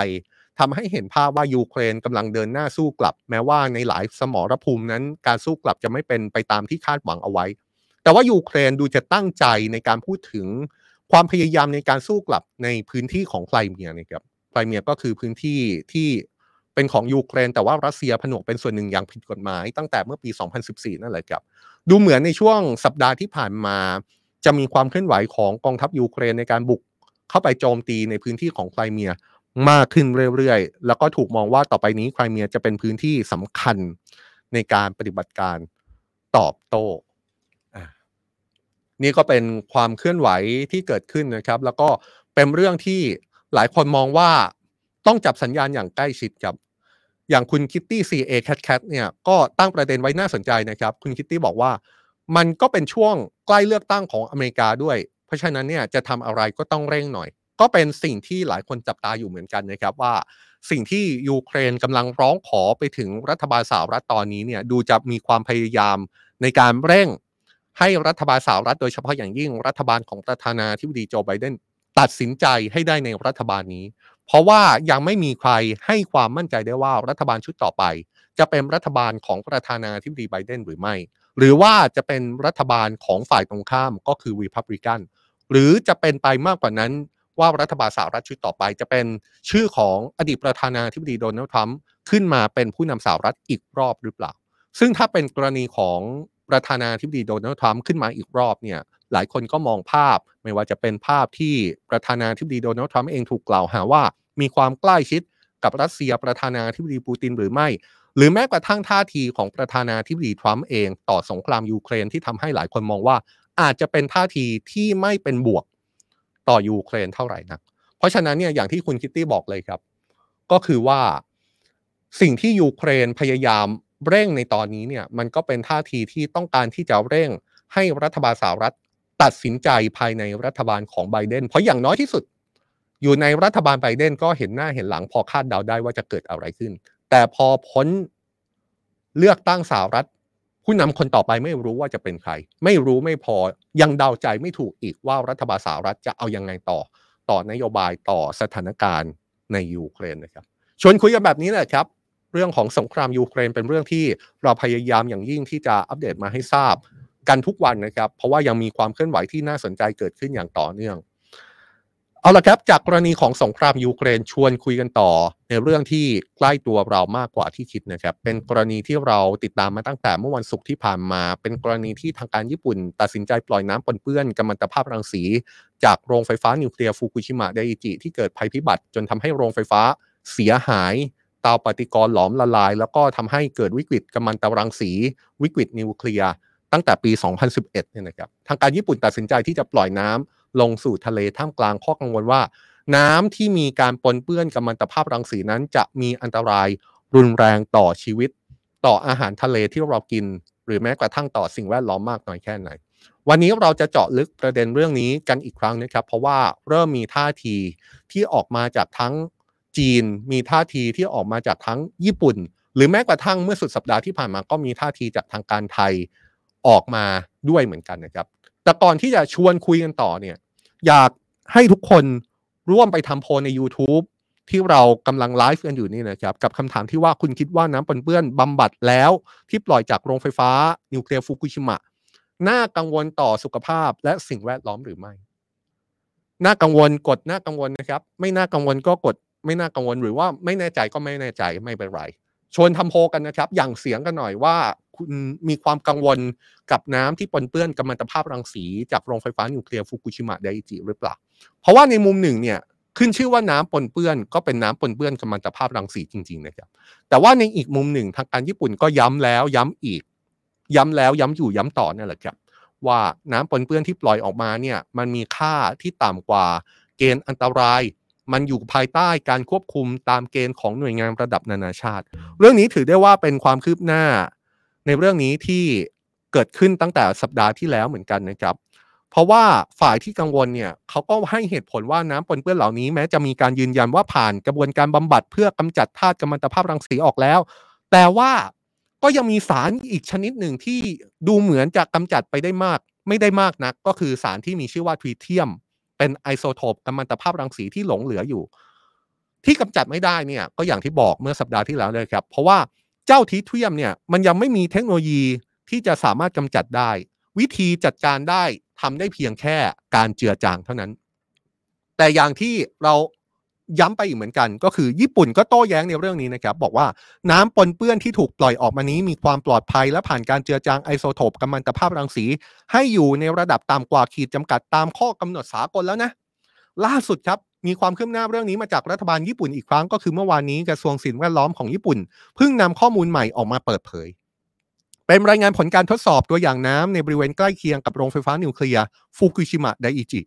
ทำให้เห็นภาพว่ายูเครนกำลังเดินหน้าสู้กลับ แม้ว่าในหลายสมรภูมินั้น การสู้กลับจะไม่เป็นไปตามที่คาดหวังเอาไว้ แต่ว่ายูเครนดูจะตั้งใจในการพูดถึงความพยายามในการสู้กลับในพื้นที่ของไครเมียนะครับไครเมียก็คือพื้นที่ที่เป็นของยูเครน แต่ว่ารัสเซียผนวกเป็นส่วนหนึ่งอย่างผิดกฎหมาย ตั้งแต่เมื่อปี 2014 นั่นแหละครับ ดูเหมือนในช่วงสัปดาห์ที่ผ่านมา จะมีความเคลื่อนไหวของกองทัพยูเครนในการบุกเข้าไปโจมตีในพื้นที่ของไครเมีย มากขึ้นเรื่อยๆ แล้วก็ถูกมองว่าต่อไปนี้ไครเมียจะเป็นพื้นที่สำคัญในการปฏิบัติการตอบโต้นี่ก็เป็นความเคลื่อนไหวที่เกิดขึ้นนะครับ แล้วก็เป็นเรื่องที่หลายคนมองว่าต้องจับสัญญาณอย่างใกล้ชิดกับ อย่างคุณคิตตี้ซีเอแคทแคทเนี่ยก็ตั้งประเด็นไว้น่าสนใจนะครับ คุณคิตตี้บอกว่า มันก็เป็นช่วงใกล้เลือกตั้งของอเมริกาด้วย เพราะฉะนั้นเนี่ยจะทำอะไรก็ต้องเร่งหน่อย ก็เป็นสิ่งที่หลายคนจับตาอยู่เหมือนกันนะครับว่าสิ่งที่ยูเครนกำลังร้องขอไปถึงรัฐบาลสหรัฐตอนนี้เนี่ยดูจะมีความพยายามในการเร่งให้รัฐบาลสหรัฐโดยเฉพาะอย่างยิ่งรัฐบาลของประธานาธิบดีโจไบเดนตัดสินใจให้ได้ในรัฐบาลนี้ เพราะว่ายังไม่มีใครให้ความมั่นใจได้ว่ารัฐบาลชุดต่อไป จะเป็นรัฐบาลของประธานาธิบดีไบเดนหรือไม่ หรือว่าจะเป็นรัฐบาลของฝ่ายตรงข้ามก็คือวีพับริกันหรือจะเป็นไปมากกว่านั้น ว่ารัฐบาลสหรัฐชุดต่อไป จะเป็นชื่อของอดีตประธานาธิบดีโดนัลด์ทรัมป์ขึ้นมาเป็นผู้นำสหรัฐอีกรอบหรือเปล่า ซึ่งถ้าเป็นกรณีของประธานาธิบดีโดนัลด์ทรัมป์ขึ้นมาอีกรอบเนี่ยหลายคนก็มองภาพไม่ว่าจะเป็นภาพที่ประธานาธิบดีโดนัลด์ทรัมป์เองถูกกล่าวหาว่า มีความใกล้ชิดกับรัสเซียประธานาธิบดีปูตินหรือไม่ หรือแม้กระทั่งท่าทีของประธานาธิบดีทรัมป์เองต่อสงครามยูเครนที่ทำให้หลายคนมองว่า อาจจะเป็นท่าทีที่ไม่เป็นบวก ต่อยูเครนเท่าไหร่นัก เพราะฉะนั้นเนี่ยอย่างที่คุณคิตตี้บอกเลยครับ ก็คือว่าสิ่งที่ยูเครนพยายามเร่งในตอนนี้เนี่ยมันก็เป็นท่าทีที่ต้องการที่จะเร่งให้รัฐบาลสหรัฐตัดสินใจภายในรัฐบาลของไบเดน เพราะอย่างน้อยที่สุด อยู่ในรัฐบาลไบเดนก็เห็นหน้าเห็นหลังพอคาดเดาได้ว่าจะเกิดอะไรขึ้น แต่พอพ้นเลือกตั้งสหรัฐ ผู้นำคนต่อไปไม่รู้ว่าจะเป็นใคร ไม่รู้ไม่พอยังเดาใจไม่ถูกอีกว่ารัฐบาลสหรัฐจะเอายังไงต่อ ต่อนโยบายต่อสถานการณ์ในยูเครนนะครับชวนคุยกันแบบนี้แหละครับ เรื่องของสงครามยูเครนเป็นเรื่องที่เราพยายามอย่างยิ่งที่จะอัปเดตมาให้ทราบกันทุกวันนะครับ เพราะว่ายังมีความเคลื่อนไหวที่น่าสนใจเกิดขึ้นอย่างต่อเนื่อง เอาละครับจากกรณีของสงครามยูเครนชวนคุยกันต่อ ในเรื่องที่ใกล้ตัวเรามากกว่าที่คิดนะครับ เป็นกรณีที่เราติดตามมาตั้งแต่เมื่อวันศุกร์ที่ผ่านมา เป็นกรณีที่ทางการญี่ปุ่น ตัดสินใจปล่อยน้ำปนเปื้อนกัมมันตภาพรังสี จากโรงไฟฟ้านิวเคลียร์ฟุกุชิมะไดอิจิที่เกิดภัยพิบัติ จนทำให้โรงไฟฟ้าเสียหายเตาปฏิกรณ์หลอมละลาย แล้วก็ทำให้เกิดวิกฤตกัมมันตรังสี วิกฤตนิวเคลียร์ตั้งแต่ปี 2011เนี่ยนะครับทางการญี่ปุ่นตัดสินใจที่จะปล่อยน้ำ ลงสู่ทะเลท่ามกลางข้อกังวลว่า น้ำที่มีการปนเปื้อนกัมมันตภาพรังสีนั้น จะมีอันตรายรุนแรงต่อชีวิต ต่ออาหารทะเลที่เรากิน หรือแม้กระทั่งต่อสิ่งแวดล้อมมากน้อยแค่ไหน วันนี้เราจะเจาะลึกประเด็นเรื่องนี้กันอีกครั้งนะครับ เพราะว่าเริ่มมีท่าทีที่ออกมาจากทั้งจีน มีท่าทีที่ออกมาจากทั้งญี่ปุ่น หรือแม้กระทั่งเมื่อสุดสัปดาห์ที่ผ่านมาก็มีท่าทีจากทางการไทยออกมาด้วยเหมือนกันนะครับแต่ก่อนที่จะชวนคุยกันต่อเนี่ย อยากให้ทุกคนร่วมไปทำโพลใน YouTube ที่เรากำลังไลฟ์กันอยู่นี่นะครับ กับคำถามที่ว่าคุณคิดว่าน้ำปนเปื้อนบำบัดแล้วที่ปล่อยจากโรงไฟฟ้า นิวเคลียร์ฟุกุชิมะน่ากังวลต่อสุขภาพและสิ่งแวดล้อมหรือไม่ น่ากังวลกดน่ากังวลนะครับ ไม่น่ากังวลก็กด ไม่น่ากังวลหรือว่าไม่แน่ใจก็ไม่แน่ใจไม่เป็นไร ชวนทำโพกันนะครับ อย่างเสียงกันหน่อยว่า คุณมีความกังวลกับน้ำที่ปนเปื้อนกัมมันตภาพรังสีจากโรงไฟฟ้านิวเคลียร์ฟุกุชิมะไดอิจิหรือเปล่า เพราะว่าในมุมหนึ่งเนี่ยขึ้นชื่อว่าน้ำปนเปื้อน ก็เป็นน้ำปนเปื้อนกัมมันตภาพรังสีจริงๆนะครับแต่ว่าในอีกมุมหนึ่งทางการญี่ปุ่นก็ย้ำแล้วย้ำอีก ย้ำแล้วย้ำอยู่ย้ำต่อนั่นแหละครับว่าน้ำปนเปื้อนที่ปล่อยออกมาเนี่ยมันมีค่าที่ต่ำกว่าเกณฑ์อันตราย มันอยู่ภายใต้การควบคุมตามเกณฑ์ของหน่วยงานระดับนานาชาติ เรื่องนี้ถือได้ว่าเป็นความคืบหน้า ในเรื่องนี้ที่เกิดขึ้นตั้งแต่สัปดาห์ที่แล้วเหมือนกันนะครับ เพราะว่าฝ่ายที่กังวลเนี่ยเขาก็ให้เหตุผลว่าน้ำปนเปื้อนเหล่านี้แม้จะมีการยืนยันว่าผ่านกระบวนการบำบัดเพื่อกำจัดธาตุกัมมันตภาพรังสีออกแล้ว แต่ว่าก็ยังมีสารอีกชนิดหนึ่งที่ดูเหมือนจะกำจัดไปได้มาก ไม่ได้มากนัก ก็คือสารที่มีชื่อว่าทรีเทียม เป็นไอโซโทปกัมมันตภาพรังสีที่หลงเหลืออยู่ ที่กำจัดไม่ได้เนี่ยก็อย่างที่บอกเมื่อสัปดาห์ที่แล้วเลยครับ เพราะว่า เจ้าทีเทียมเนี่ยมันยังไม่มีเทคโนโลยีที่จะสามารถกำจัดได้ วิธีจัดการได้ทำได้เพียงแค่การเจือจางเท่านั้น แต่อย่างที่เราย้ำไปอีกเหมือนกัน ก็คือญี่ปุ่นก็โต้แย้งในเรื่องนี้นะครับ บอกว่าน้ำปนเปื้อนที่ถูกปล่อยออกมานี้มีความปลอดภัยและผ่านการเจือจางไอโซโทปกัมมันตภาพรังสี ให้อยู่ในระดับต่ำกว่าขีดจำกัดตามข้อกำหนดสากลแล้วนะ ล่าสุดครับ มีความคืบหน้าเรื่องนี้มาจากรัฐบาลญี่ปุ่นอีกครั้งก็คือเมื่อวานนี้กระทรวงสิ่งแวดล้อมของญี่ปุ่นเพิ่งนำข้อมูลใหม่ออกมาเปิดเผย เป็นรายงานผลการทดสอบตัวอย่างน้ำในบริเวณใกล้เคียงกับโรงไฟฟ้านิวเคลียร์ฟุกุชิมะไดอิจิ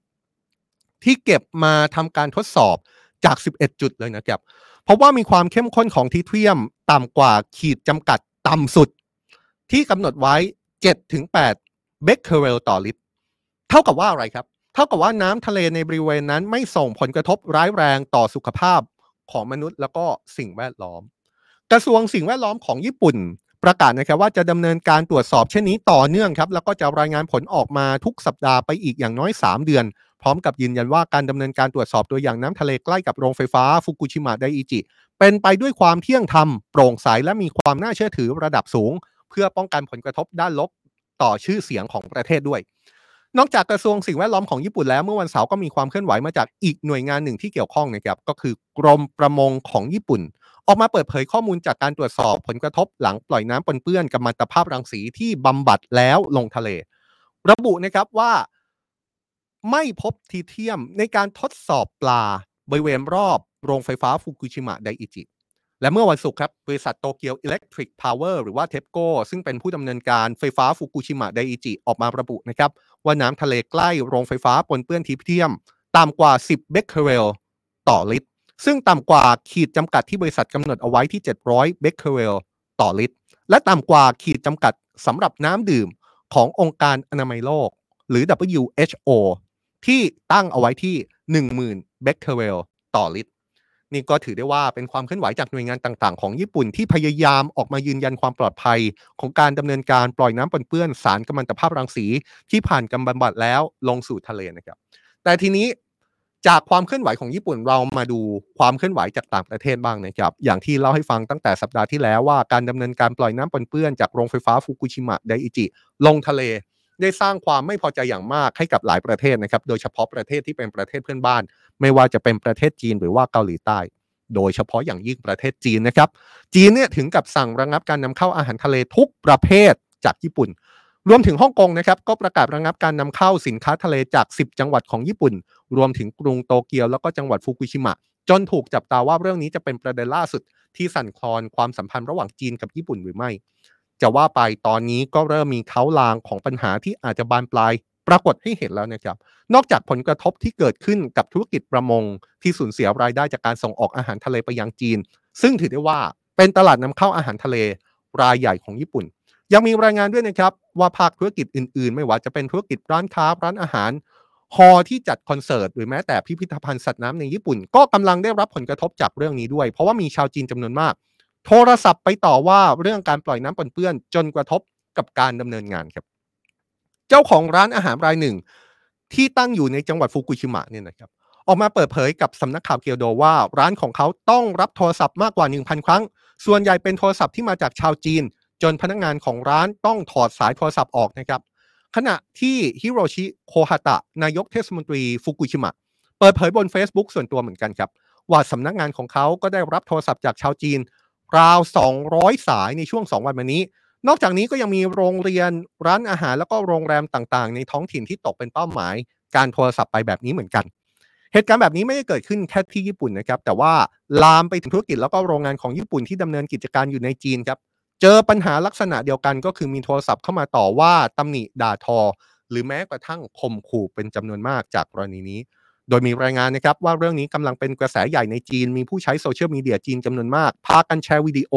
ที่เก็บมาทำการทดสอบจาก 11 จุดเลยนะครับ เพราะว่ามีความเข้มข้นของทีเทียมต่ำกว่าขีดจำกัดต่ำสุด ที่กำหนดไว้ 7-8 เบคเคอเรลต่อลิตร เท่ากับว่าอะไรครับ เท่ากับว่าน้ำทะเลในบริเวณนั้นไม่ส่งผลกระทบร้ายแรงต่อสุขภาพของมนุษย์ แล้วก็สิ่งแวดล้อม กระทรวงสิ่งแวดล้อมของญี่ปุ่น ประกาศนะครับว่าจะดำเนินการตรวจสอบเช่นนี้ต่อเนื่องครับแล้วก็จะรายงานผลออกมาทุกสัปดาห์ไปอีกอย่างน้อย 3 เดือน พร้อมกับยืนยันว่าการดำเนินการตรวจสอบตัวอย่างน้ำทะเลใกล้กับโรงไฟฟ้าฟุกุชิมะไดอิจิ เป็นไปด้วยความเที่ยงธรรมโปร่งใสและมีความน่าเชื่อถือระดับสูง เพื่อป้องกันผลกระทบด้านลบต่อชื่อเสียงของประเทศด้วย นอกจากกระทรวงสิ่งแวดล้อมของญี่ปุ่นแล้วเมื่อวันเสาร์ก็มีความเคลื่อนไหวมาจากอีกหน่วยงานหนึ่งที่เกี่ยวข้องนะครับก็คือกรมประมงของญี่ปุ่น ออกมาเปิดเผยข้อมูลจากการตรวจสอบผลกระทบหลังปล่อยน้ำปนเปื้อนกัมมันตภาพรังสีที่บำบัดแล้วลงทะเล ระบุนะครับว่าไม่พบทริเทียมในการทดสอบปลาบริเวณรอบโรงไฟฟ้าฟุกุชิมะไดอิจิ และเมื่อวันศุกร์ครับบริษัท Tokyo Electric Power หรือว่า TEPCO ซึ่งเป็นผู้ดำเนินการไฟฟ้าฟุกุชิมะไดอิจิออกมาระบุนะครับว่าน้ำทะเลใกล้โรงไฟฟ้าปนเปื้อนทริเทียมต่ำกว่า 10 เบคเคอเรลต่อลิตร ซึ่งต่ำกว่าขีดจำกัดที่บริษัทกำหนดเอาไว้ที่ 700 เบคเคอเรลต่อลิตร และต่ำกว่าขีดจำกัดสำหรับน้ำดื่มขององค์การอนามัยโลก หรือ WHO ที่ตั้งเอาไว้ที่ 10,000 เบคเคอเรลต่อลิตร นี่ก็ถือได้ว่าเป็นความเคลื่อนไหวจากหน่วยงานต่าง ๆ ของญี่ปุ่นที่พยายามออกมายืนยันความปลอดภัย ของการดำเนินการปล่อยน้ำปนเปื้อนสารกัมมันตภาพรังสี ที่ผ่านการบำบัดแล้วลงสู่ทะเลนะครับ แต่ทีนี้จากความเคลื่อนไหวของญี่ปุ่นเรามาดูความเคลื่อนไหวจากต่างประเทศบ้างนะครับ อย่างที่เล่าให้ฟังตั้งแต่สัปดาห์ที่แล้วว่าการดำเนินการปล่อยน้ำปนเปื้อนจากโรงไฟฟ้าฟุกุชิมะไดอิจิ ลงทะเล ได้สร้างความไม่พอใจอย่างมากให้กับหลายประเทศนะครับ โดยเฉพาะประเทศที่เป็นประเทศเพื่อนบ้าน ไม่ว่าจะเป็นประเทศจีนหรือว่าเกาหลีใต้ โดยเฉพาะอย่างยิ่งประเทศจีนนะครับ จีนเนี่ยถึงกับสั่งระงับการนำเข้าอาหารทะเลทุกประเภทจากญี่ปุ่น รวมถึงฮ่องกงนะครับก็ประกาศระงับการนำเข้าสินค้าทะเลจาก 10 จังหวัดของญี่ปุ่น รวมถึงกรุงโตเกียวแล้วก็จังหวัดฟุกุชิมะจนถูกจับตาว่าเรื่องนี้จะเป็นประเด็นล่าสุดที่สั่นคลอนความสัมพันธ์ระหว่างจีนกับญี่ปุ่นหรือไม่ จะว่าไปตอนนี้ก็เริ่มมีเขาลางของปัญหาที่อาจจะบานปลายปรากฏให้เห็นแล้วนะครับ นอกจากผลกระทบที่เกิดขึ้นกับธุรกิจประมง ที่สูญเสียรายได้จากการส่งออกอาหารทะเลไปยังจีน ซึ่งถือได้ว่าเป็นตลาดนำเข้าอาหารทะเลรายใหญ่ของญี่ปุ่น ยังมีรายงานด้วยนะครับว่าภาคธุรกิจอื่นๆ ไม่ว่าจะเป็นธุรกิจร้านค้าร้านอาหารฮอที่จัดคอนเสิร์ตหรือแม้แต่พิพิธภัณฑ์สัตว์น้ำในญี่ปุ่น ก็กำลังได้รับผลกระทบจากเรื่องนี้ด้วย เพราะว่ามีชาวจีนจำนวนมาก โทรศัพท์ไปต่อว่าเรื่องการปล่อยน้ำปนเปื้อน จนกระทบกับการดำเนินงานครับ เจ้าของร้านอาหารรายหนึ่ง ที่ตั้งอยู่ในจังหวัดฟุกุชิมะเนี่ยนะครับออกมาเปิดเผยกับสำนักข่าวเกียวโดว่า ร้านของเขาต้องรับโทรศัพท์มากกว่า 1,000 ครั้ง ส่วนใหญ่เป็นโทรศัพท์ที่มาจากชาวจีน จนพนักงานของร้านต้องถอดสายโทรศัพท์ออกนะครับขณะที่ฮิโรชิโคฮาตะ นายกเทศมนตรีฟุกุชิมะเปิดเผยบน Facebook ส่วนตัวเหมือนกันครับ ว่าสำนักงานของเขาก็ได้รับโทรศัพท์จากชาวจีน ราว 200 สายในช่วง 2 วันมานี้ นอกจากนี้ก็ยังมีโรงเรียนร้านอาหารแล้วก็โรงแรมต่างๆ ในท้องถิ่นที่ตกเป็นเป้าหมายการโทรศัพท์ไปแบบนี้เหมือนกัน เหตุการณ์แบบนี้ไม่ได้เกิดขึ้นแค่ที่ญี่ปุ่นนะครับ แต่ว่าลามไปถึงธุรกิจแล้วก็โรงงานของญี่ปุ่นที่ดำเนินกิจการอยู่ในจีนครับ เจอปัญหาลักษณะเดียวกันก็คือมีโทรศัพท์เข้ามาต่อว่าตำหนิด่าทอ หรือแม้กระทั่งข่มขู่เป็นจำนวนมากจากกรณีนี้ โดยมีรายงานนะครับว่าเรื่องนี้กำลังเป็นกระแสใหญ่ในจีน มีผู้ใช้โซเชียลมีเดียจีนจำนวนมาก พากันแชร์วิดีโอ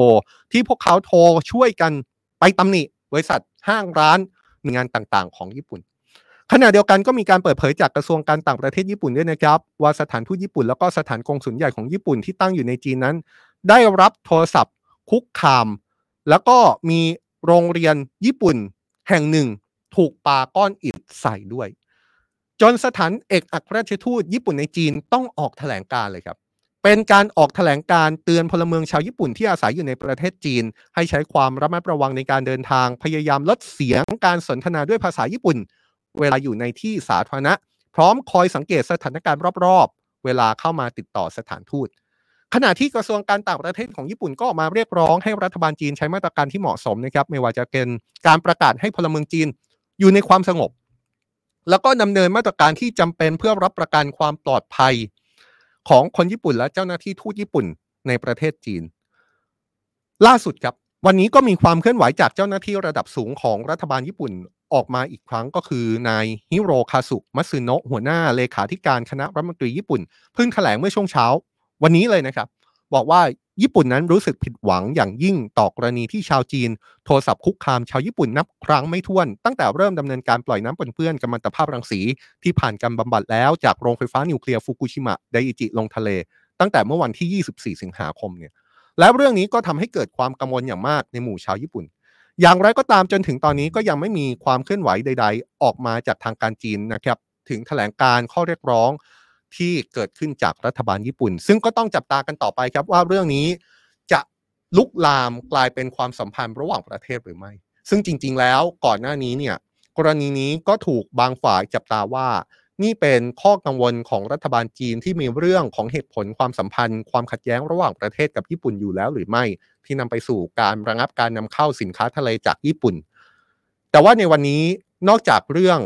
ที่พวกเขาโทรช่วยกันไปตำหนิบริษัทห้างร้านหน่วยงานต่างๆ ของญี่ปุ่น ขณะเดียวกันก็มีการเปิดเผยจากกระทรวงการต่างประเทศญี่ปุ่นด้วยนะครับ ว่าสถานทูตญี่ปุ่นแล้วก็สถานกงสุลใหญ่ของญี่ปุ่นที่ตั้งอยู่ในจีนนั้น ได้รับโทรศัพท์ คุกคาม แล้วก็มีโรงเรียนญี่ปุ่น แห่งหนึ่ง ถูกปาก้อนอิฐใส่ด้วย จนสถานเอกอัครราชทูตญี่ปุ่นในจีนต้องออกแถลงการเลยครับ เป็นการออกแถลงการเตือนพลเมืองชาวญี่ปุ่นที่อาศัยอยู่ในประเทศจีน ให้ใช้ความระมัดระวังในการเดินทาง พยายามลดเสียงการสนทนาด้วยภาษาญี่ปุ่น เวลาอยู่ในที่สาธารณะ พร้อมคอยสังเกตสถานการณ์รอบๆ เวลาเข้ามาติดต่อสถานทูตขณะที่กระทรวงการต่างประเทศของญี่ปุ่นก็ออกมาเรียกร้องให้รัฐบาลจีนใช้มาตรการที่เหมาะสมนะครับ ไม่ว่าจะเป็นการประกาศให้พลเมืองจีนอยู่ในความสงบ แล้วก็ดำเนินมาตรการที่จำเป็นเพื่อรับประกันความปลอดภัยของคนญี่ปุ่นและเจ้าหน้าที่ทูตญี่ปุ่นในประเทศจีน ล่าสุดครับวันนี้ก็มีความเคลื่อนไหวจากเจ้าหน้าที่ระดับสูงของรัฐบาลญี่ปุ่นออกมาอีกครั้งก็คือนายฮิโรคาสุมัตสึโนะหัวหน้าเลขาธิการคณะรัฐมนตรีญี่ปุ่นเพิ่งแถลงเมื่อช่วงเช้า วันนี้เลยนะครับ บอกว่า ญี่ปุ่นนั้นรู้สึกผิดหวังอย่างยิ่งต่อกรณีที่ชาวจีน โทรศัพท์คุกคามชาวญี่ปุ่นนับครั้งไม่ถ้วน ตั้งแต่เริ่มดำเนินการปล่อยน้ำปนเปื้อนกัมมันตภาพรังสี ที่ผ่านการบำบัดแล้วจากโรงไฟฟ้านิวเคลียร์ฟุกุชิมะไดอิจิลงทะเล ตั้งแต่เมื่อวันที่ 24 สิงหาคมเนี่ยและเรื่องนี้ก็ทำให้เกิดความกังวลอย่างมากในหมู่ชาวญี่ปุ่น อย่างไรก็ตามจนถึงตอนนี้ก็ยังไม่มีความเคลื่อนไหวใด ๆ ออกมาจากทางการจีนนะครับถึงแถลงการข้อเรียกร้อง ที่เกิดขึ้นจากรัฐบาลญี่ปุ่น ซึ่งก็ต้องจับตากันต่อไปครับว่าเรื่องนี้จะลุกลามกลายเป็นความสัมพันธ์ระหว่างประเทศหรือไม่ ซึ่งจริง ๆ แล้วก่อนหน้านี้เนี่ยกรณีนี้ก็ถูกบางฝ่ายจับตาว่า นี่เป็นข้อกังวลของรัฐบาลจีนที่มีเรื่องของเหตุผลความสัมพันธ์ ความขัดแย้งระหว่างประเทศกับญี่ปุ่นอยู่แล้วหรือไม่ ที่นำไปสู่การระงับการนำเข้าสินค้าทะเลจากญี่ปุ่น แต่ว่าในวันนี้นอกจากเรื่อง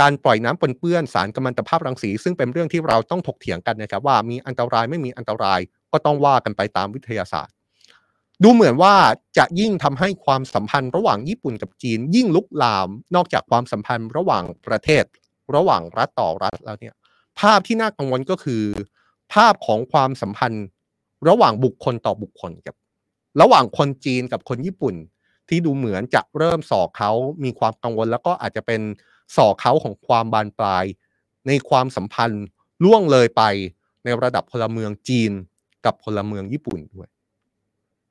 การปล่อยน้ำปนเปื้อนสารกัมมันตภาพรังสี ซึ่งเป็นเรื่องที่เราต้องถกเถียงกันนะครับ ว่ามีอันตรายไม่มีอันตรายก็ต้องว่ากันไปตามวิทยาศาสตร์ ดูเหมือนว่าจะยิ่งทำให้ความสัมพันธ์ระหว่างญี่ปุ่นกับจีน ยิ่งลุกลาม นอกจากความสัมพันธ์ระหว่างประเทศ ระหว่างรัฐต่อรัฐแล้วเนี่ยภาพที่น่ากังวลก็คือ ภาพของความสัมพันธ์ระหว่างบุคคลต่อบุคคลกับระหว่างคนจีนกับคนญี่ปุ่น ที่ดูเหมือนจะเริ่มสอกเขามีความกังวล แล้วก็อาจจะเป็น ส่อเขาของความบานปลาย ในความสัมพันธ์ล่วงเลยไปในระดับพลเมืองจีนกับพลเมืองญี่ปุ่นด้วย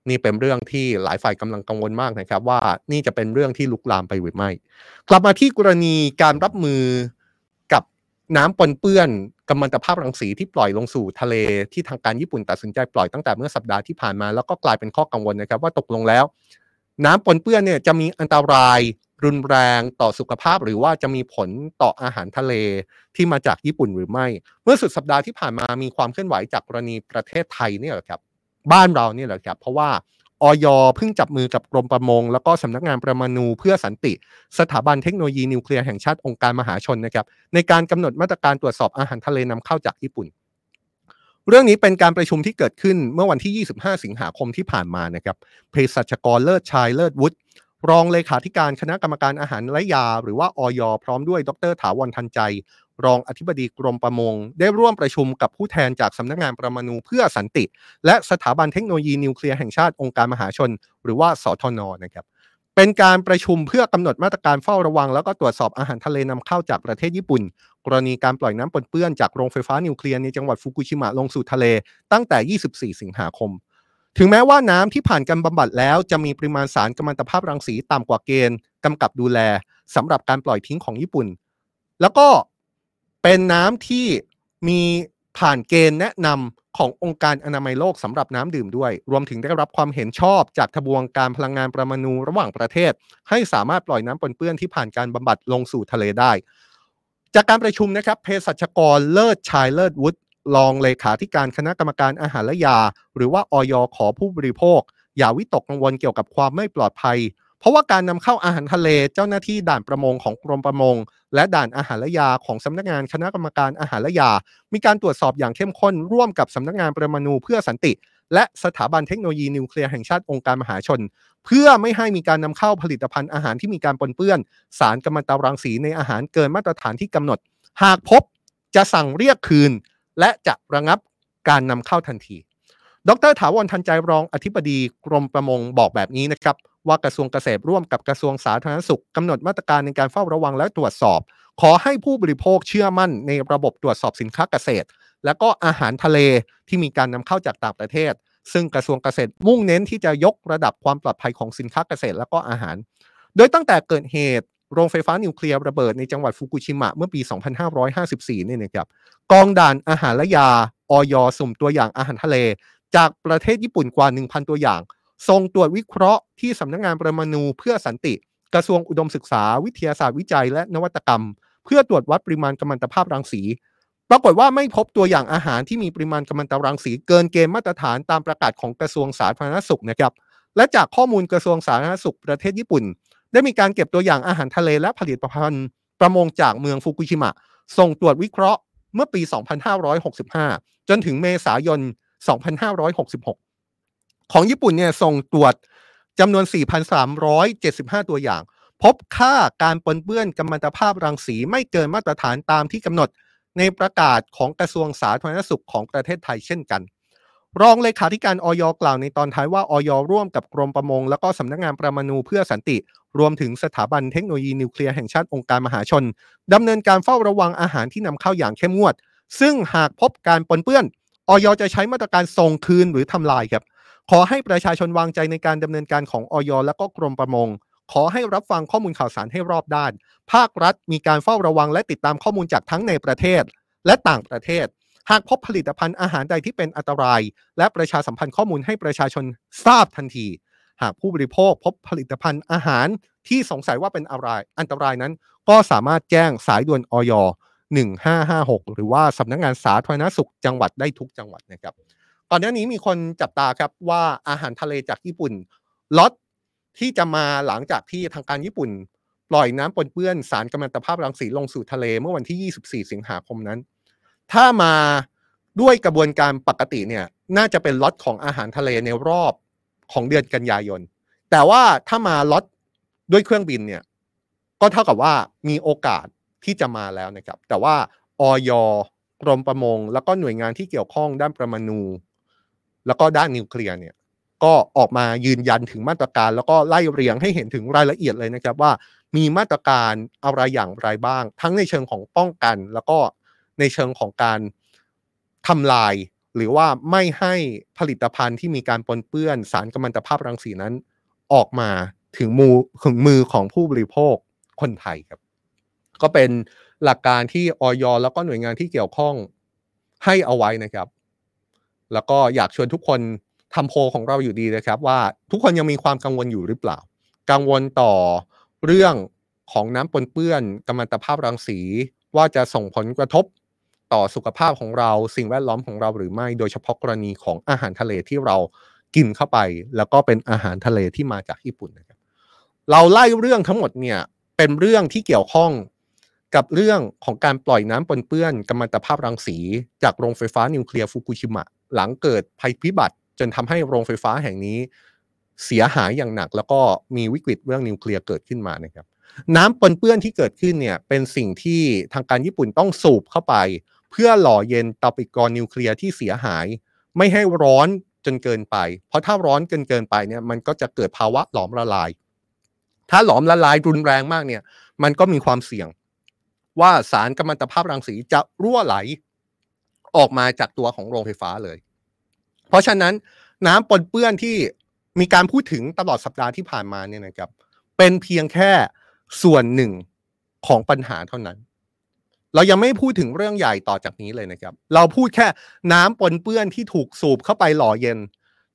นี่เป็นเรื่องที่หลายฝ่ายกำลังกังวลมากนะครับ ว่านี่จะเป็นเรื่องที่ลุกลามไปหรือไม่ กลับมาที่กรณีการรับมือกับน้ำปนเปื้อนกัมมันตภาพรังสีที่ปล่อยลงสู่ทะเลที่ทางการญี่ปุ่นตัดสินใจปล่อยตั้งแต่เมื่อสัปดาห์ที่ผ่านมาแล้วก็กลายเป็นข้อกังวลนะครับ ว่าตกลงแล้ว น้ำปนเปื้อนเนี่ยจะมีอันตราย รุนแรงต่อสุขภาพ หรือว่าจะมีผลต่ออาหารทะเลที่มาจากญี่ปุ่นหรือไม่ เมื่อสุดสัปดาห์ที่ผ่านมามีความเคลื่อนไหวจากกรณีประเทศไทยเนี่ยแหละครับ บ้านเราเนี่ยแหละครับ เพราะว่าออยเพิ่งจับมือกับกรมประมง แล้วก็สำนักงานประมาณูเพื่อสันติ สถาบันเทคโนโลยีนิวเคลียร์แห่งชาติองค์การมหาชนนะครับในการกำหนดมาตรการตรวจสอบอาหารทะเลนำเข้าจากญี่ปุ่น เรื่องนี้เป็นการประชุมที่เกิดขึ้นเมื่อวันที่ 25 สิงหาคมที่ผ่านมานะครับเภสัชกรเลิศชายเลิศวุฒิ รองเลขาธิการคณะกรรมการอาหารและยา หรือว่าออยพร้อมด้วยดรถาวรทันใจ รองอธิบดีกรมประมง ได้ร่วมประชุมกับผู้แทนจากสำนักงานประมาณูเพื่อสันติ และสถาบันเทคโนโลยีนิวเคลียร์แห่งชาติองค์การมหาชน หรือว่าสทนนะครับเป็นการประชุมเพื่อกำหนดมาตรการเฝ้าระวัง แล้วก็ตรวจสอบอาหารทะเลนำเข้าจากประเทศญี่ปุ่น กรณีการปล่อยน้ำปนเปื้อนจากโรงไฟฟ้านิวเคลียร์ในจังหวัดฟุกุชิมะลงสู่ทะเล ตั้งแต่ 24 สิงหาคม ถึงแม้ว่าน้ำที่ผ่านการบำบัดแล้วจะมีปริมาณสารกัมมันตภาพรังสีต่ำกว่าเกณฑ์กำกับดูแลสำหรับการปล่อยทิ้งของญี่ปุ่น แล้วก็เป็นน้ำที่มีผ่านเกณฑ์แนะนำขององค์การอนามัยโลกสำหรับน้ำดื่มด้วย รวมถึงได้รับความเห็นชอบจากทบวงการพลังงานประมาณูระหว่างประเทศ ให้สามารถปล่อยน้ำปนเปื้อนที่ผ่านการบำบัดลงสู่ทะเลได้ จากการประชุมนะครับเภสัชกรเลิศชายเลิศวุฒิ รองเลขาธิการคณะกรรมการอาหารและยา หรือว่าออยขอผู้บริโภค อย่าวิตกกังวลเกี่ยวกับความไม่ปลอดภัย เพราะว่าการนำเข้าอาหารทะเลเจ้าหน้าที่ด่านประมงของกรมประมง และด่านอาหารและยาของสำนักงานคณะกรรมการอาหารและยา มีการตรวจสอบอย่างเข้มข้นร่วมกับสำนักงานประมาณูเพื่อสันติ และสถาบันเทคโนโลยีนิวเคลียร์แห่งชาติองค์การมหาชน เพื่อไม่ให้มีการนำเข้าผลิตภัณฑ์อาหารที่มีการปนเปื้อน สารกัมมันตรังสีในอาหารเกินมาตรฐานที่กำหนด หากพบจะสั่งเรียกคืน และจะระงับการนำเข้าทันที ดรถาวรทันใจรองอธิบดีกรมประมงบอกแบบนี้นะครับ ว่ากระทรวงเกษตรร่วมกับกระทรวงสาธารณสุขกำหนดมาตรการในการเฝ้าระวังและตรวจสอบ ขอให้ผู้บริโภคเชื่อมั่นในระบบตรวจสอบสินค้าเกษตร และก็อาหารทะเลที่มีการนำเข้าจากต่างประเทศ ซึ่งกระทรวงเกษตรมุ่งเน้นที่จะยกระดับความปลอดภัยของสินค้าเกษตรและก็อาหาร โดยตั้งแต่เกิดเหตุ โรงไฟฟ้านิวเคลียร์ระเบิดในจังหวัดฟุกุชิมะเมื่อปี 2554นี่นะครับกองด่านอาหารและยาออยสุ่มตัวอย่างอาหารทะเล จากประเทศญี่ปุ่นกว่า 1,000 ตัวอย่างส่งตรวจวิเคราะห์ที่สำนักงงานประมาณูเพื่อสันติ กระทรวงอุดมศึกษา วิทยาศาสตร์วิจัยและนวัตกรรม เพื่อตรวจวัดปริมาณกัมมันตภาพรังสี ปรากฏว่าไม่พบตัวอย่างอาหารที่มีปริมาณกัมมันตรังสี เกินเกณฑ์มาตรฐานตามประกาศของกระทรวงสาธารณสุขนะครับและจากข้อมูลกระทรวงสาธารณสุขประเทศญี่ปุ่น ได้มีการเก็บตัวอย่างอาหารทะเลและผลิตภัณฑ์ประมงจากเมืองฟุกุชิมะ ส่งตรวจวิเคราะห์เมื่อปี 2565 จนถึงเมษายน 2566 ของญี่ปุ่นเนี่ยส่งตรวจจำนวน 4,375 ตัวอย่าง พบค่าการปนเปื้อนกัมมันตภาพรังสีไม่เกินมาตรฐานตามที่กำหนดในประกาศของกระทรวงสาธารณสุขของประเทศไทยเช่นกัน รองเลขาธิการออยกล่าวในตอนท้ายว่าออยร่วมกับกรมประมง แล้วก็สำนักงานประมาณูเพื่อสันติ รวมถึงสถาบันเทคโนโลยีนิวเคลียร์แห่งชาติองค์การมหาชนดำเนินการเฝ้าระวังอาหารที่นำเข้าอย่างเข้มงวด ซึ่งหากพบการปนเปื้อนออยจะใช้มาตรการส่งคืนหรือทำลายครับ ขอให้ประชาชนวางใจในการดำเนินการของออยและก็กรมประมง ขอให้รับฟังข้อมูลข่าวสารให้รอบด้าน ภาครัฐมีการเฝ้าระวังและติดตามข้อมูลจากทั้งในประเทศ และต่างประเทศ หากพบผลิตภัณฑ์อาหารใดที่เป็นอันตราย และประชาสัมพันธ์ข้อมูลให้ประชาชนทราบทันที หากผู้บริโภคพบผลิตภัณฑ์อาหารที่สงสัยว่าเป็นอะไรอันตรายนั้น ก็สามารถแจ้งสายด่วนออย1556 หรือว่าสำนักงงานสาธารณสุขจังหวัดได้ทุกจังหวัดนะครับก่อนหน้านี้มีคนจับตาครับว่าอาหารทะเลจากญี่ปุ่นล็อตที่จะมาหลังจากที่ทางการญี่ปุ่น ปล่อยน้ำปนเปื้อนสารกัมมันตภาพรังสีลงสู่ทะเลเมื่อวันที่ 24 สิงหาคมนั้น ถ้ามาด้วยกระบวนการปกติเนี่ยน่าจะเป็นล็อตของอาหารทะเลในรอบ ของเดือนกันยายน แต่ว่าถ้ามาล็อตด้วยเครื่องบินเนี่ย ก็เท่ากับว่ามีโอกาสที่จะมาแล้วนะครับ แต่ว่าออยกรมประมง แล้วก็หน่วยงานที่เกี่ยวข้องด้านประมาณู แล้วก็ด้านนิวเคลียร์เนี่ย ก็ออกมายืนยันถึงมาตรการ แล้วก็ไล่เรียงให้เห็นถึงรายละเอียดเลยนะครับว่า มีมาตรการอะไรอย่างไรบ้าง ทั้งในเชิงของป้องกัน แล้วก็ในเชิงของการทำลาย หรือว่าไม่ให้ผลิตภัณฑ์ที่มีการปนเปื้อนสารกัมมันตภาพรังสีนั้น ออกมาถึงมือถึงมือของผู้บริโภคคนไทยครับ ก็เป็นหลักการที่ออยแล้วก็หน่วยงานที่เกี่ยวข้องให้เอาไว้นะครับ แล้วก็อยากชวนทุกคนทำโพของเราอยู่ดีนะครับ ว่าทุกคนยังมีความกังวลอยู่หรือเปล่า กังวลต่อเรื่องของน้ำปนเปื้อนกัมมันตภาพรังสี ว่าจะส่งผลกระทบ ต่อสุขภาพของเราสิ่งแวดล้อมของเราหรือไม่ โดยเฉพาะกรณีของอาหารทะเลที่เรากินเข้าไป แล้วก็เป็นอาหารทะเลที่มาจากญี่ปุ่นนะครับเราไล่เรื่องทั้งหมดเนี่ยเป็นเรื่องที่เกี่ยวข้องกับเรื่องของการปล่อยน้ำปนเปื้อนกัมมันตภาพรังสี จากโรงไฟฟ้านิวเคลียร์ฟุกุชิมะ หลังเกิดภัยพิบัติ จนทำให้โรงไฟฟ้าแห่งนี้ เสียหายอย่างหนัก แล้วก็มีวิกฤตเรื่องนิวเคลียร์เกิดขึ้นมานะครับ น้ำปนเปื้อนที่เกิดขึ้นเนี่ยเป็นสิ่งที่ทางการญี่ปุ่นต้องสูบเข้าไป เพื่อหล่อเย็นเตาปิกรนิวเคลียร์ที่เสียหาย ไม่ให้ร้อนจนเกินไป เพราะถ้าร้อนเกินเกินไปเนี่ยมันก็จะเกิดภาวะหลอมละลาย ถ้าหลอมละลายรุนแรงมากเนี่ยมันก็มีความเสี่ยง ว่าสารกัมมันตภาพรังสีจะรั่วไหลออกมาจากตัวของโรงไฟฟ้าเลย เพราะฉะนั้นน้ำปนเปื้อนที่มีการพูดถึงตลอดสัปดาห์ที่ผ่านมาเนี่ยนะครับ เป็นเพียงแค่ส่วนหนึ่งของปัญหาเท่านั้น เรายังไม่พูดถึงเรื่องใหญ่ต่อจากนี้เลยนะครับ เราพูดแค่น้ำปนเปื้อนที่ถูกสูบเข้าไปหล่อเย็น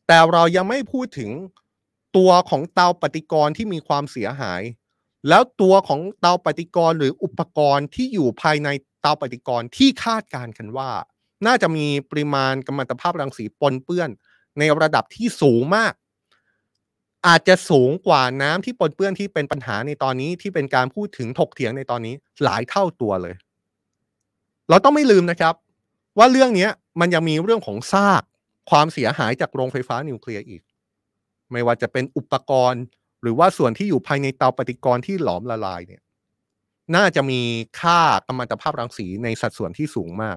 แต่เรายังไม่พูดถึงตัวของเตาปฏิกรณ์ที่มีความเสียหาย แล้วตัวของเตาปฏิกรณ์หรืออุปกรณ์ที่อยู่ภายในเตาปฏิกรณ์ที่คาดการณ์กันว่า น่าจะมีปริมาณกัมมันตภาพรังสีปนเปื้อน ในระดับที่สูงมาก อาจจะสูงกว่าน้ำที่ปนเปื้อนที่เป็นปัญหาในตอนนี้ที่เป็นการพูดถึงถกเถียงในตอนนี้หลายเท่าตัวเลย เราต้องไม่ลืมนะครับ ว่าเรื่องนี้มันยังมีเรื่องของซากความเสียหายจากโรงไฟฟ้านิวเคลียร์อีก ไม่ว่าจะเป็นอุปกรณ์ หรือว่าส่วนที่อยู่ภายในเตาปฏิกรณ์ที่หลอมละลายเนี่ย น่าจะมีค่ากัมมันตภาพรังสีในสัดส่วนที่สูงมาก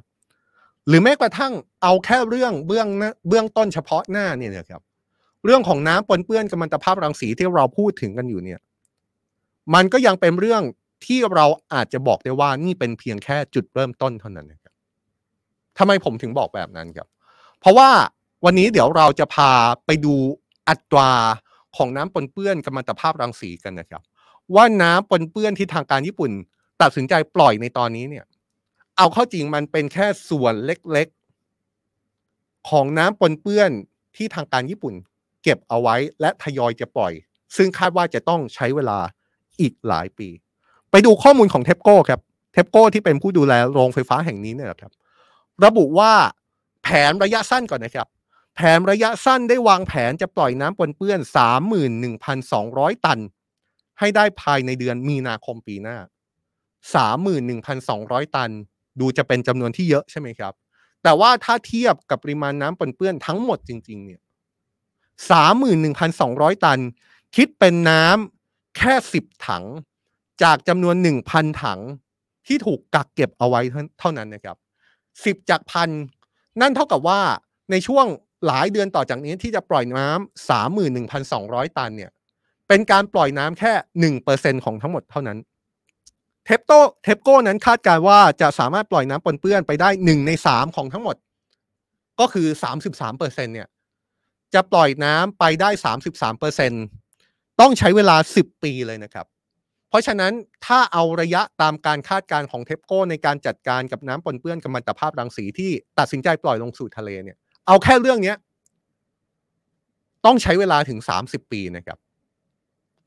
หรือแม้กระทั่งเอาแค่เรื่องเบื้องเบื้องต้นเฉพาะหน้าเนี่ยนะครับ เรื่องของน้ำปนเปื้อนกัมมันตภาพรังสีที่เราพูดถึงกันอยู่เนี่ย มันก็ยังเป็นเรื่อง ที่เราอาจจะบอกได้ว่านี่เป็นเพียงแค่จุดเริ่มต้นเท่านั้นนะครับทำไมผมถึงบอกแบบนั้นครับ เพราะว่าวันนี้เดี๋ยวเราจะพาไปดูอัตราของน้ำปนเปื้อนกัมมันตภาพรังสีกันนะครับ ว่าน้ำปนเปื้อนที่ทางการญี่ปุ่น ตัดสินใจปล่อยในตอนนี้เนี่ย เอาเข้าจริงมันเป็นแค่ส่วนเล็กๆ ของน้ำปนเปื้อนที่ทางการญี่ปุ่น เก็บเอาไว้และทยอยจะปล่อย ซึ่งคาดว่าจะต้องใช้เวลาอีกหลายปี ไปดูข้อมูลของเทปโก้ครับเทปโก้ที่เป็นผู้ดูแลโรงไฟฟ้าแห่งนี้เนี่ยครับ ระบุว่าแผนระยะสั้นก่อนนะครับ แผนระยะสั้นได้วางแผนจะปล่อยน้ำปนเปื้อน 31,200 ตัน ให้ได้ภายในเดือนมีนาคมปีหน้า 31,200 ตัน ดูจะเป็นจำนวนที่เยอะใช่ไหมครับ แต่ว่าถ้าเทียบกับปริมาณน้ำปนเปื้อนทั้งหมดจริง ๆ เนี่ย 31,200 ตัน คิดเป็นน้ำแค่ 10 ถัง จากจำนวน 1,000 ถังที่ถูกกักเก็บเอาไว้เท่านั้นนะครับ 10 จากพันนั่นเท่ากับว่าในช่วงหลายเดือนต่อจากนี้ที่จะปล่อยน้ำสามหมื่นหนึ่งพันสองร้อยตันเนี่ย เป็นการปล่อยน้ำแค่หนึ่งเปอร์เซ็นของทั้งหมดเท่านั้น TEPCO TEPCO นั้นคาดการว่าจะสามารถปล่อยน้ำปนเปื้อนไปได้หนึ่งในสามของทั้งหมด ก็คือสามสิบสามเปอร์เซ็นต์เนี่ยจะปล่อยน้ำไปได้สามสิบสามเปอร์เซ็นต์ต้องใช้เวลาสิบปีเลยนะครับ เพราะฉะนั้นถ้าเอาระยะตามการคาดการณ์ของ TEPCO ในการจัดการกับน้ำปนเปื้อนกัมมันตภาพรังสีที่ตัดสินใจปล่อยลงสู่ทะเลเนี่ย เอาแค่เรื่องเนี้ย ต้องใช้เวลาถึงสามสิบปีนะครับ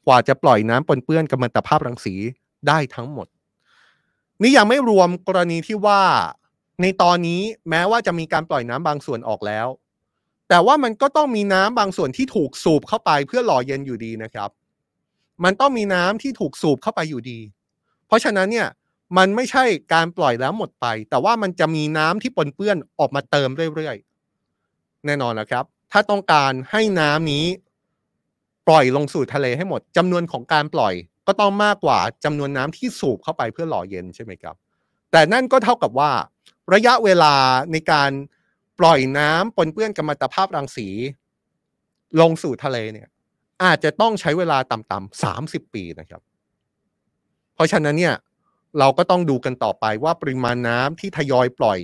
กว่าจะปล่อยน้ำปนเปื้อนกัมมันตภาพรังสีได้ทั้งหมด นี่ยังไม่รวมกรณีที่ว่าในตอนนี้แม้ว่าจะมีการปล่อยน้ำบางส่วนออกแล้ว แต่ว่ามันก็ต้องมีน้ำบางส่วนที่ถูกสูบเข้าไปเพื่อหล่อเย็นอยู่ดีนะครับ มันต้องมีน้ำที่ถูกสูบเข้าไปอยู่ดี เพราะฉะนั้นเนี่ยมันไม่ใช่การปล่อยแล้วหมดไป แต่ว่ามันจะมีน้ำที่ปนเปื้อนออกมาเติมเรื่อยๆ แน่นอนนะครับ ถ้าต้องการให้น้ำนี้ปล่อยลงสู่ทะเลให้หมดจำนวนของการปล่อยก็ต้องมากกว่าจำนวนน้ำที่สูบเข้าไปเพื่อหล่อเย็นใช่ไหมครับ แต่นั่นก็เท่ากับว่า ระยะเวลาในการปล่อยน้ำปนเปื้อนกัมมันตภาพรังสี ลงสู่ทะเลเนี่ย อาจจะต้องใช้เวลาต่ำๆสามสิบปีนะครับ เพราะฉะนั้นเนี่ยเราก็ต้องดูกันต่อไปว่าปริมาณน้ำที่ทยอยปล่อย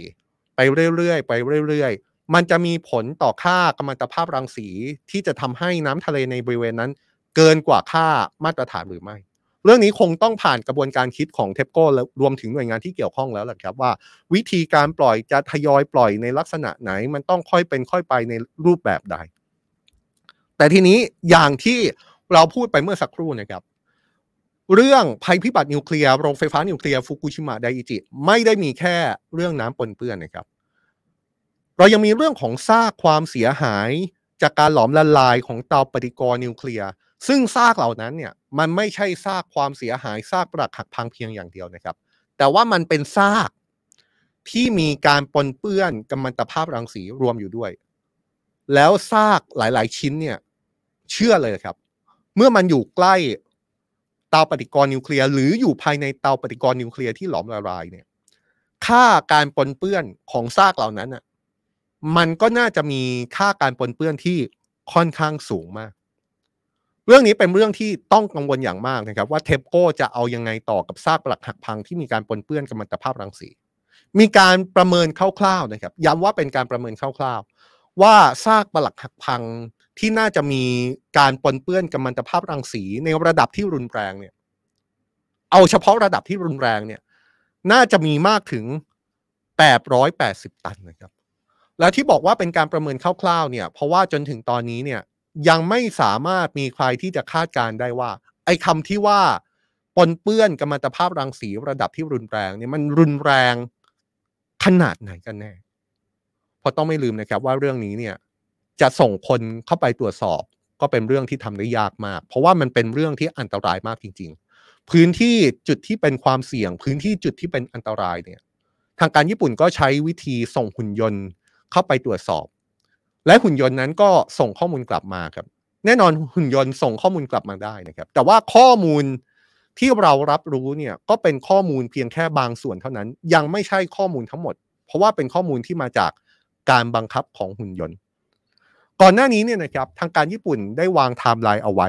ไปเรื่อยๆไปเรื่อยๆ มันจะมีผลต่อค่ากัมมันตภาพรังสีที่จะทำให้น้ำทะเลในบริเวณนั้น เกินกว่าค่ามาตรฐานหรือไม่เรื่องนี้คงต้องผ่านกระบวนการคิดของเทปโก้และรวมถึงหน่วยงานที่เกี่ยวข้องแล้วแหละครับว่า วิธีการปล่อยจะทยอยปล่อยในลักษณะไหน มันต้องค่อยเป็นค่อยไปในรูปแบบใด แต่ทีนี้อย่างที่เราพูดไปเมื่อสักครู่นะครับ เรื่องภัยพิบัตินิวเคลียร์โรงไฟฟ้านิวเคลียร์ฟุกุชิมะไดอิจิ ไม่ได้มีแค่เรื่องน้ำปนเปื้อนนะครับ เรายังมีเรื่องของซากความเสียหายจากการหลอมละลายของเตาปฏิกรณ์นิวเคลียร์ซึ่งซากเหล่านั้นเนี่ยมันไม่ใช่ซากความเสียหายซากปรักหักพังเพียงอย่างเดียวนะครับ แต่ว่ามันเป็นซากที่มีการปนเปื้อนกัมมันตภาพรังสีรวมอยู่ด้วย แล้วซากหลาย ๆ ชิ้นเนี่ย เชื่อเลยครับ เมื่อมันอยู่ใกล้เตาปฏิกรณ์นิวเคลียร์หรืออยู่ภายในเตาปฏิกรณ์นิวเคลียร์ที่หลอมละลายเนี่ยค่าการปนเปื้อนของซากเหล่านั้นอะมันก็น่าจะมีค่าการปนเปื้อนที่ค่อนข้างสูงมาก เรื่องนี้เป็นเรื่องที่ต้องกังวลอย่างมากนะครับ ว่าเทปโก้จะเอายังไงต่อกับซากปรักหักพังที่มีการปนเปื้อนกัมมันตภาพรังสี มีการประเมินคร่าวๆนะครับ ย้ำว่าเป็นการประเมินคร่าวๆ ว่าซากปรักหักพัง ที่น่าจะมีการปนเปื้อนกัมมันตภาพรังสีในระดับที่รุนแรงเนี่ย เอาเฉพาะระดับที่รุนแรงเนี่ย น่าจะมีมากถึง 880 ตันนะครับ แล้วที่บอกว่าเป็นการประเมินคร่าวๆเนี่ย เพราะว่าจนถึงตอนนี้เนี่ยยังไม่สามารถมีใครที่จะคาดการได้ว่า ไอ้คำที่ว่าปนเปื้อนกัมมันตภาพรังสีระดับที่รุนแรงเนี่ยมันรุนแรงขนาดไหนกันแน่เพราะต้องไม่ลืมนะครับว่าเรื่องนี้เนี่ย จะส่งคนเข้าไปตรวจสอบก็เป็นเรื่องที่ทำได้ยากมาก เพราะว่ามันเป็นเรื่องที่อันตรายมากจริง ๆ พื้นที่จุดที่เป็นความเสี่ยง พื้นที่จุดที่เป็นอันตรายเนี่ย ทางการญี่ปุ่นก็ใช้วิธีส่งหุ่นยนต์เข้าไปตรวจสอบ และหุ่นยนต์นั้นก็ส่งข้อมูลกลับมาครับ แน่นอนหุ่นยนต์ส่งข้อมูลกลับมาได้นะครับ แต่ว่าข้อมูลที่เรารับรู้เนี่ยก็เป็นข้อมูลเพียงแค่บางส่วนเท่านั้น ยังไม่ใช่ข้อมูลทั้งหมด เพราะว่าเป็นข้อมูลที่มาจากการบังคับของหุ่นยนต์ ก่อนหน้านี้เนี่ยนะครับทางการญี่ปุ่นได้วางไทม์ไลน์เอาไว้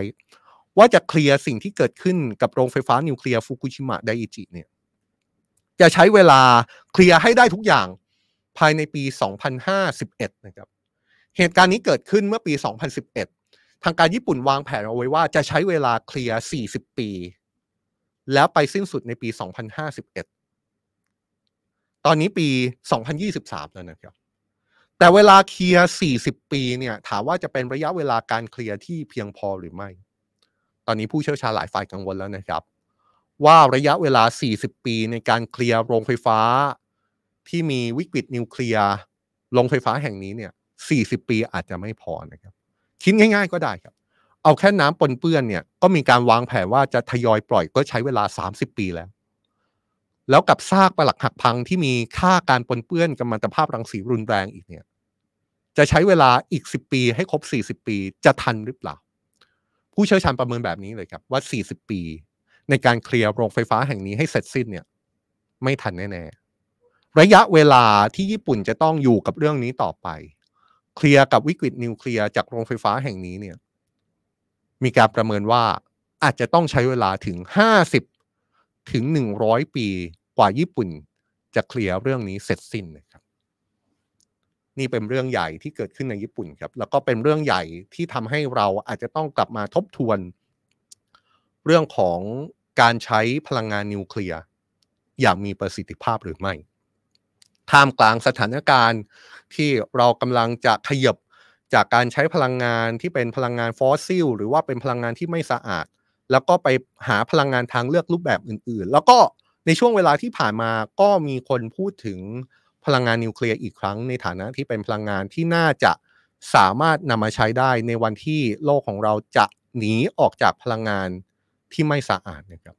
ว่าจะเคลียร์สิ่งที่เกิดขึ้นกับโรงไฟฟ้านิวเคลียร์ฟุกุชิมะไดอิจิเนี่ยจะใช้เวลาเคลียร์ให้ได้ทุกอย่างภายในปี 2051 นะครับ เหตุการณ์นี้เกิดขึ้นเมื่อปี 2011 ทางการญี่ปุ่นวางแผนเอาไว้ว่าจะใช้เวลาเคลียร์ 40 ปี แล้วไปสิ้นสุดในปี 2051 ตอนนี้ปี 2023 แล้วนะครับ แต่เวลาเคลียร์ 40 ปีเนี่ย ถามว่าจะเป็นระยะเวลาการเคลียร์ที่เพียงพอหรือไม่ ตอนนี้ผู้เชี่ยวชาญหลายฝ่ายกังวลแล้วนะครับ ว่าระยะเวลา 40 ปีในการเคลียร์โรงไฟฟ้า ที่มีวิกฤตนิวเคลียร์โรงไฟฟ้าแห่งนี้เนี่ย 40 ปีอาจจะไม่พอนะครับ คิดง่าย ๆ ก็ได้ครับ เอาแค่น้ำปนเปื้อนเนี่ย ก็มีการวางแผนว่าจะทยอยปล่อยก็ใช้เวลา 30 ปีแล้ว แล้วกับซากปลักหักพังที่มีค่าการปนเปื้อนกัมมันตภาพรังสีรุนแรงอีกเนี่ย จะใช้เวลาอีก 10 ปีให้ครบ 40 ปีจะทันหรือเปล่า ผู้เชี่ยวชาญประเมินแบบนี้เลยครับว่า 40 ปี ในการเคลียร์โรงไฟฟ้าแห่งนี้ให้เสร็จสิ้นเนี่ย ไม่ทันแน่ๆระยะเวลาที่ญี่ปุ่นจะต้องอยู่กับเรื่องนี้ต่อไป เคลียร์กับวิกฤตนิวเคลียร์จากโรงไฟฟ้าแห่งนี้เนี่ย มีการประเมินว่าอาจจะต้องใช้เวลาถึง 50 ถึง 100 ปี กว่าญี่ปุ่นจะเคลียร์เรื่องนี้เสร็จสิ้นนะครับ นี่เป็นเรื่องใหญ่ที่เกิดขึ้นในญี่ปุ่นครับ แล้วก็เป็นเรื่องใหญ่ที่ทำให้เราอาจจะต้องกลับมาทบทวน เรื่องของการใช้พลังงานนิวเคลียร์อย่างมีประสิทธิภาพหรือไม่ ท่ามกลางสถานการณ์ที่เรากำลังจะขยับจากการใช้พลังงานที่เป็นพลังงานฟอสซิลหรือว่าเป็นพลังงานที่ไม่สะอาด แล้วก็ไปหาพลังงานทางเลือกรูปแบบอื่น ๆ แล้วก็ ในช่วงเวลาที่ผ่านมาก็มีคนพูดถึงพลังงานนิวเคลียร์อีกครั้งในฐานะที่เป็นพลังงานที่น่าจะสามารถนำมาใช้ได้ในวันที่โลกของเราจะหนีออกจากพลังงานที่ไม่สะอาดนะครับ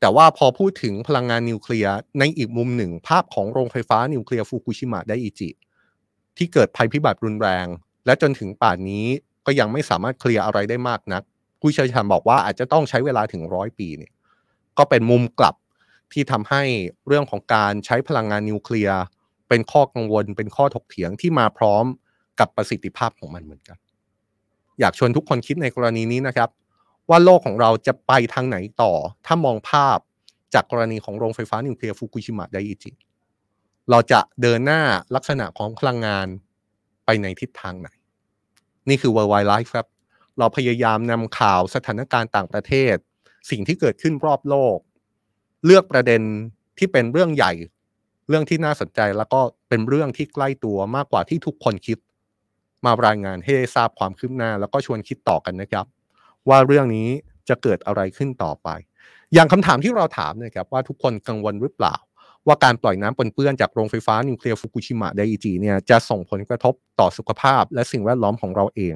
แต่ว่าพอพูดถึงพลังงานนิวเคลียร์ในอีกมุมหนึ่ง ภาพของโรงไฟฟ้านิวเคลียร์ฟุกุชิมะไดอิจิ ที่เกิดภัยพิบัติรุนแรง และจนถึงป่านนี้ก็ยังไม่สามารถเคลียร์อะไรได้มากนัก ผู้เชี่ยวชาญบอกว่าอาจจะต้องใช้เวลาถึงร้อยปีเนี่ยก็เป็นมุมกลับ ที่ทำให้เรื่องของการใช้พลังงานนิวเคลียร์เป็นข้อกังวล เป็นข้อถกเถียงที่มาพร้อมกับประสิทธิภาพของมันเหมือนกัน อยากชวนทุกคนคิดในกรณีนี้นะครับ ว่าโลกของเราจะไปทางไหนต่อ ถ้ามองภาพจากกรณีของโรงไฟฟ้านิวเคลียร์ฟุกุชิมะไดอิจิเราจะเดินหน้าลักษณะของพลังงานไปในทิศทางไหน นี่คือ World Wide Life ครับ เราพยายามนำข่าวสถานการณ์ต่างประเทศ สิ่งที่เกิดขึ้นรอบโลก เลือกประเด็นที่เป็นเรื่องใหญ่ เรื่องที่น่าสนใจแล้วก็เป็นเรื่องที่ใกล้ตัวมากกว่าที่ทุกคนคิด มารายงานให้ทราบความคืบหน้า แล้วก็ชวนคิดต่อกันนะครับ ว่าเรื่องนี้จะเกิดอะไรขึ้นต่อไป อย่างคำถามที่เราถามนะครับว่าทุกคนกังวลหรือเปล่า ว่าการปล่อยน้ำปนเปื้อนจากโรงไฟฟ้านิวเคลียร์ฟุกุชิมะไดอิจิเนี่ยจะส่งผลกระทบต่อสุขภาพ และสิ่งแวดล้อมของเราเอง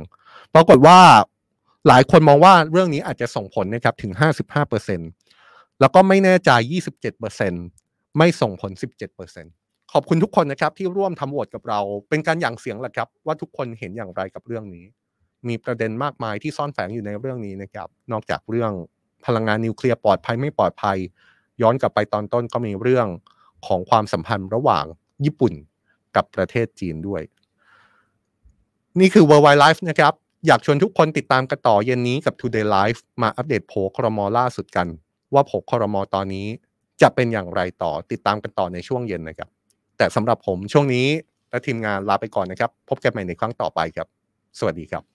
ปรากฏว่าหลายคนมองว่าเรื่องนี้อาจจะส่งผลนะครับถึง 55% แล้วก็ไม่แน่ใจ 27%ไม่ส่งผล 17%ขอบคุณทุกคนนะครับที่ร่วมทำโหวตกับเรา เป็นการอย่างเสียงแหละครับ ว่าทุกคนเห็นอย่างไรกับเรื่องนี้ มีประเด็นมากมายที่ซ่อนแฝงอยู่ในเรื่องนี้นะครับ นอกจากเรื่องพลังงานนิวเคลียร์ปลอดภัยไม่ปลอดภัย ย้อนกลับไปตอนต้นก็มีเรื่องของความสัมพันธ์ระหว่างญี่ปุ่นกับประเทศจีนด้วย นี่คือ World Wide Life นะครับ อยากชวนทุกคนติดตามกันต่อเย็นนี้กับ Today Life มาอัปเดตโผครมล่าสุดกัน ว่าผกครมอตอนนี้จะเป็นอย่างไรต่อติดตามกันต่อในช่วงเย็นนะครับ แต่สำหรับผมช่วงนี้และทีมงานลาไปก่อนนะครับ พบกันใหม่ในครั้งต่อไปครับ สวัสดีครับ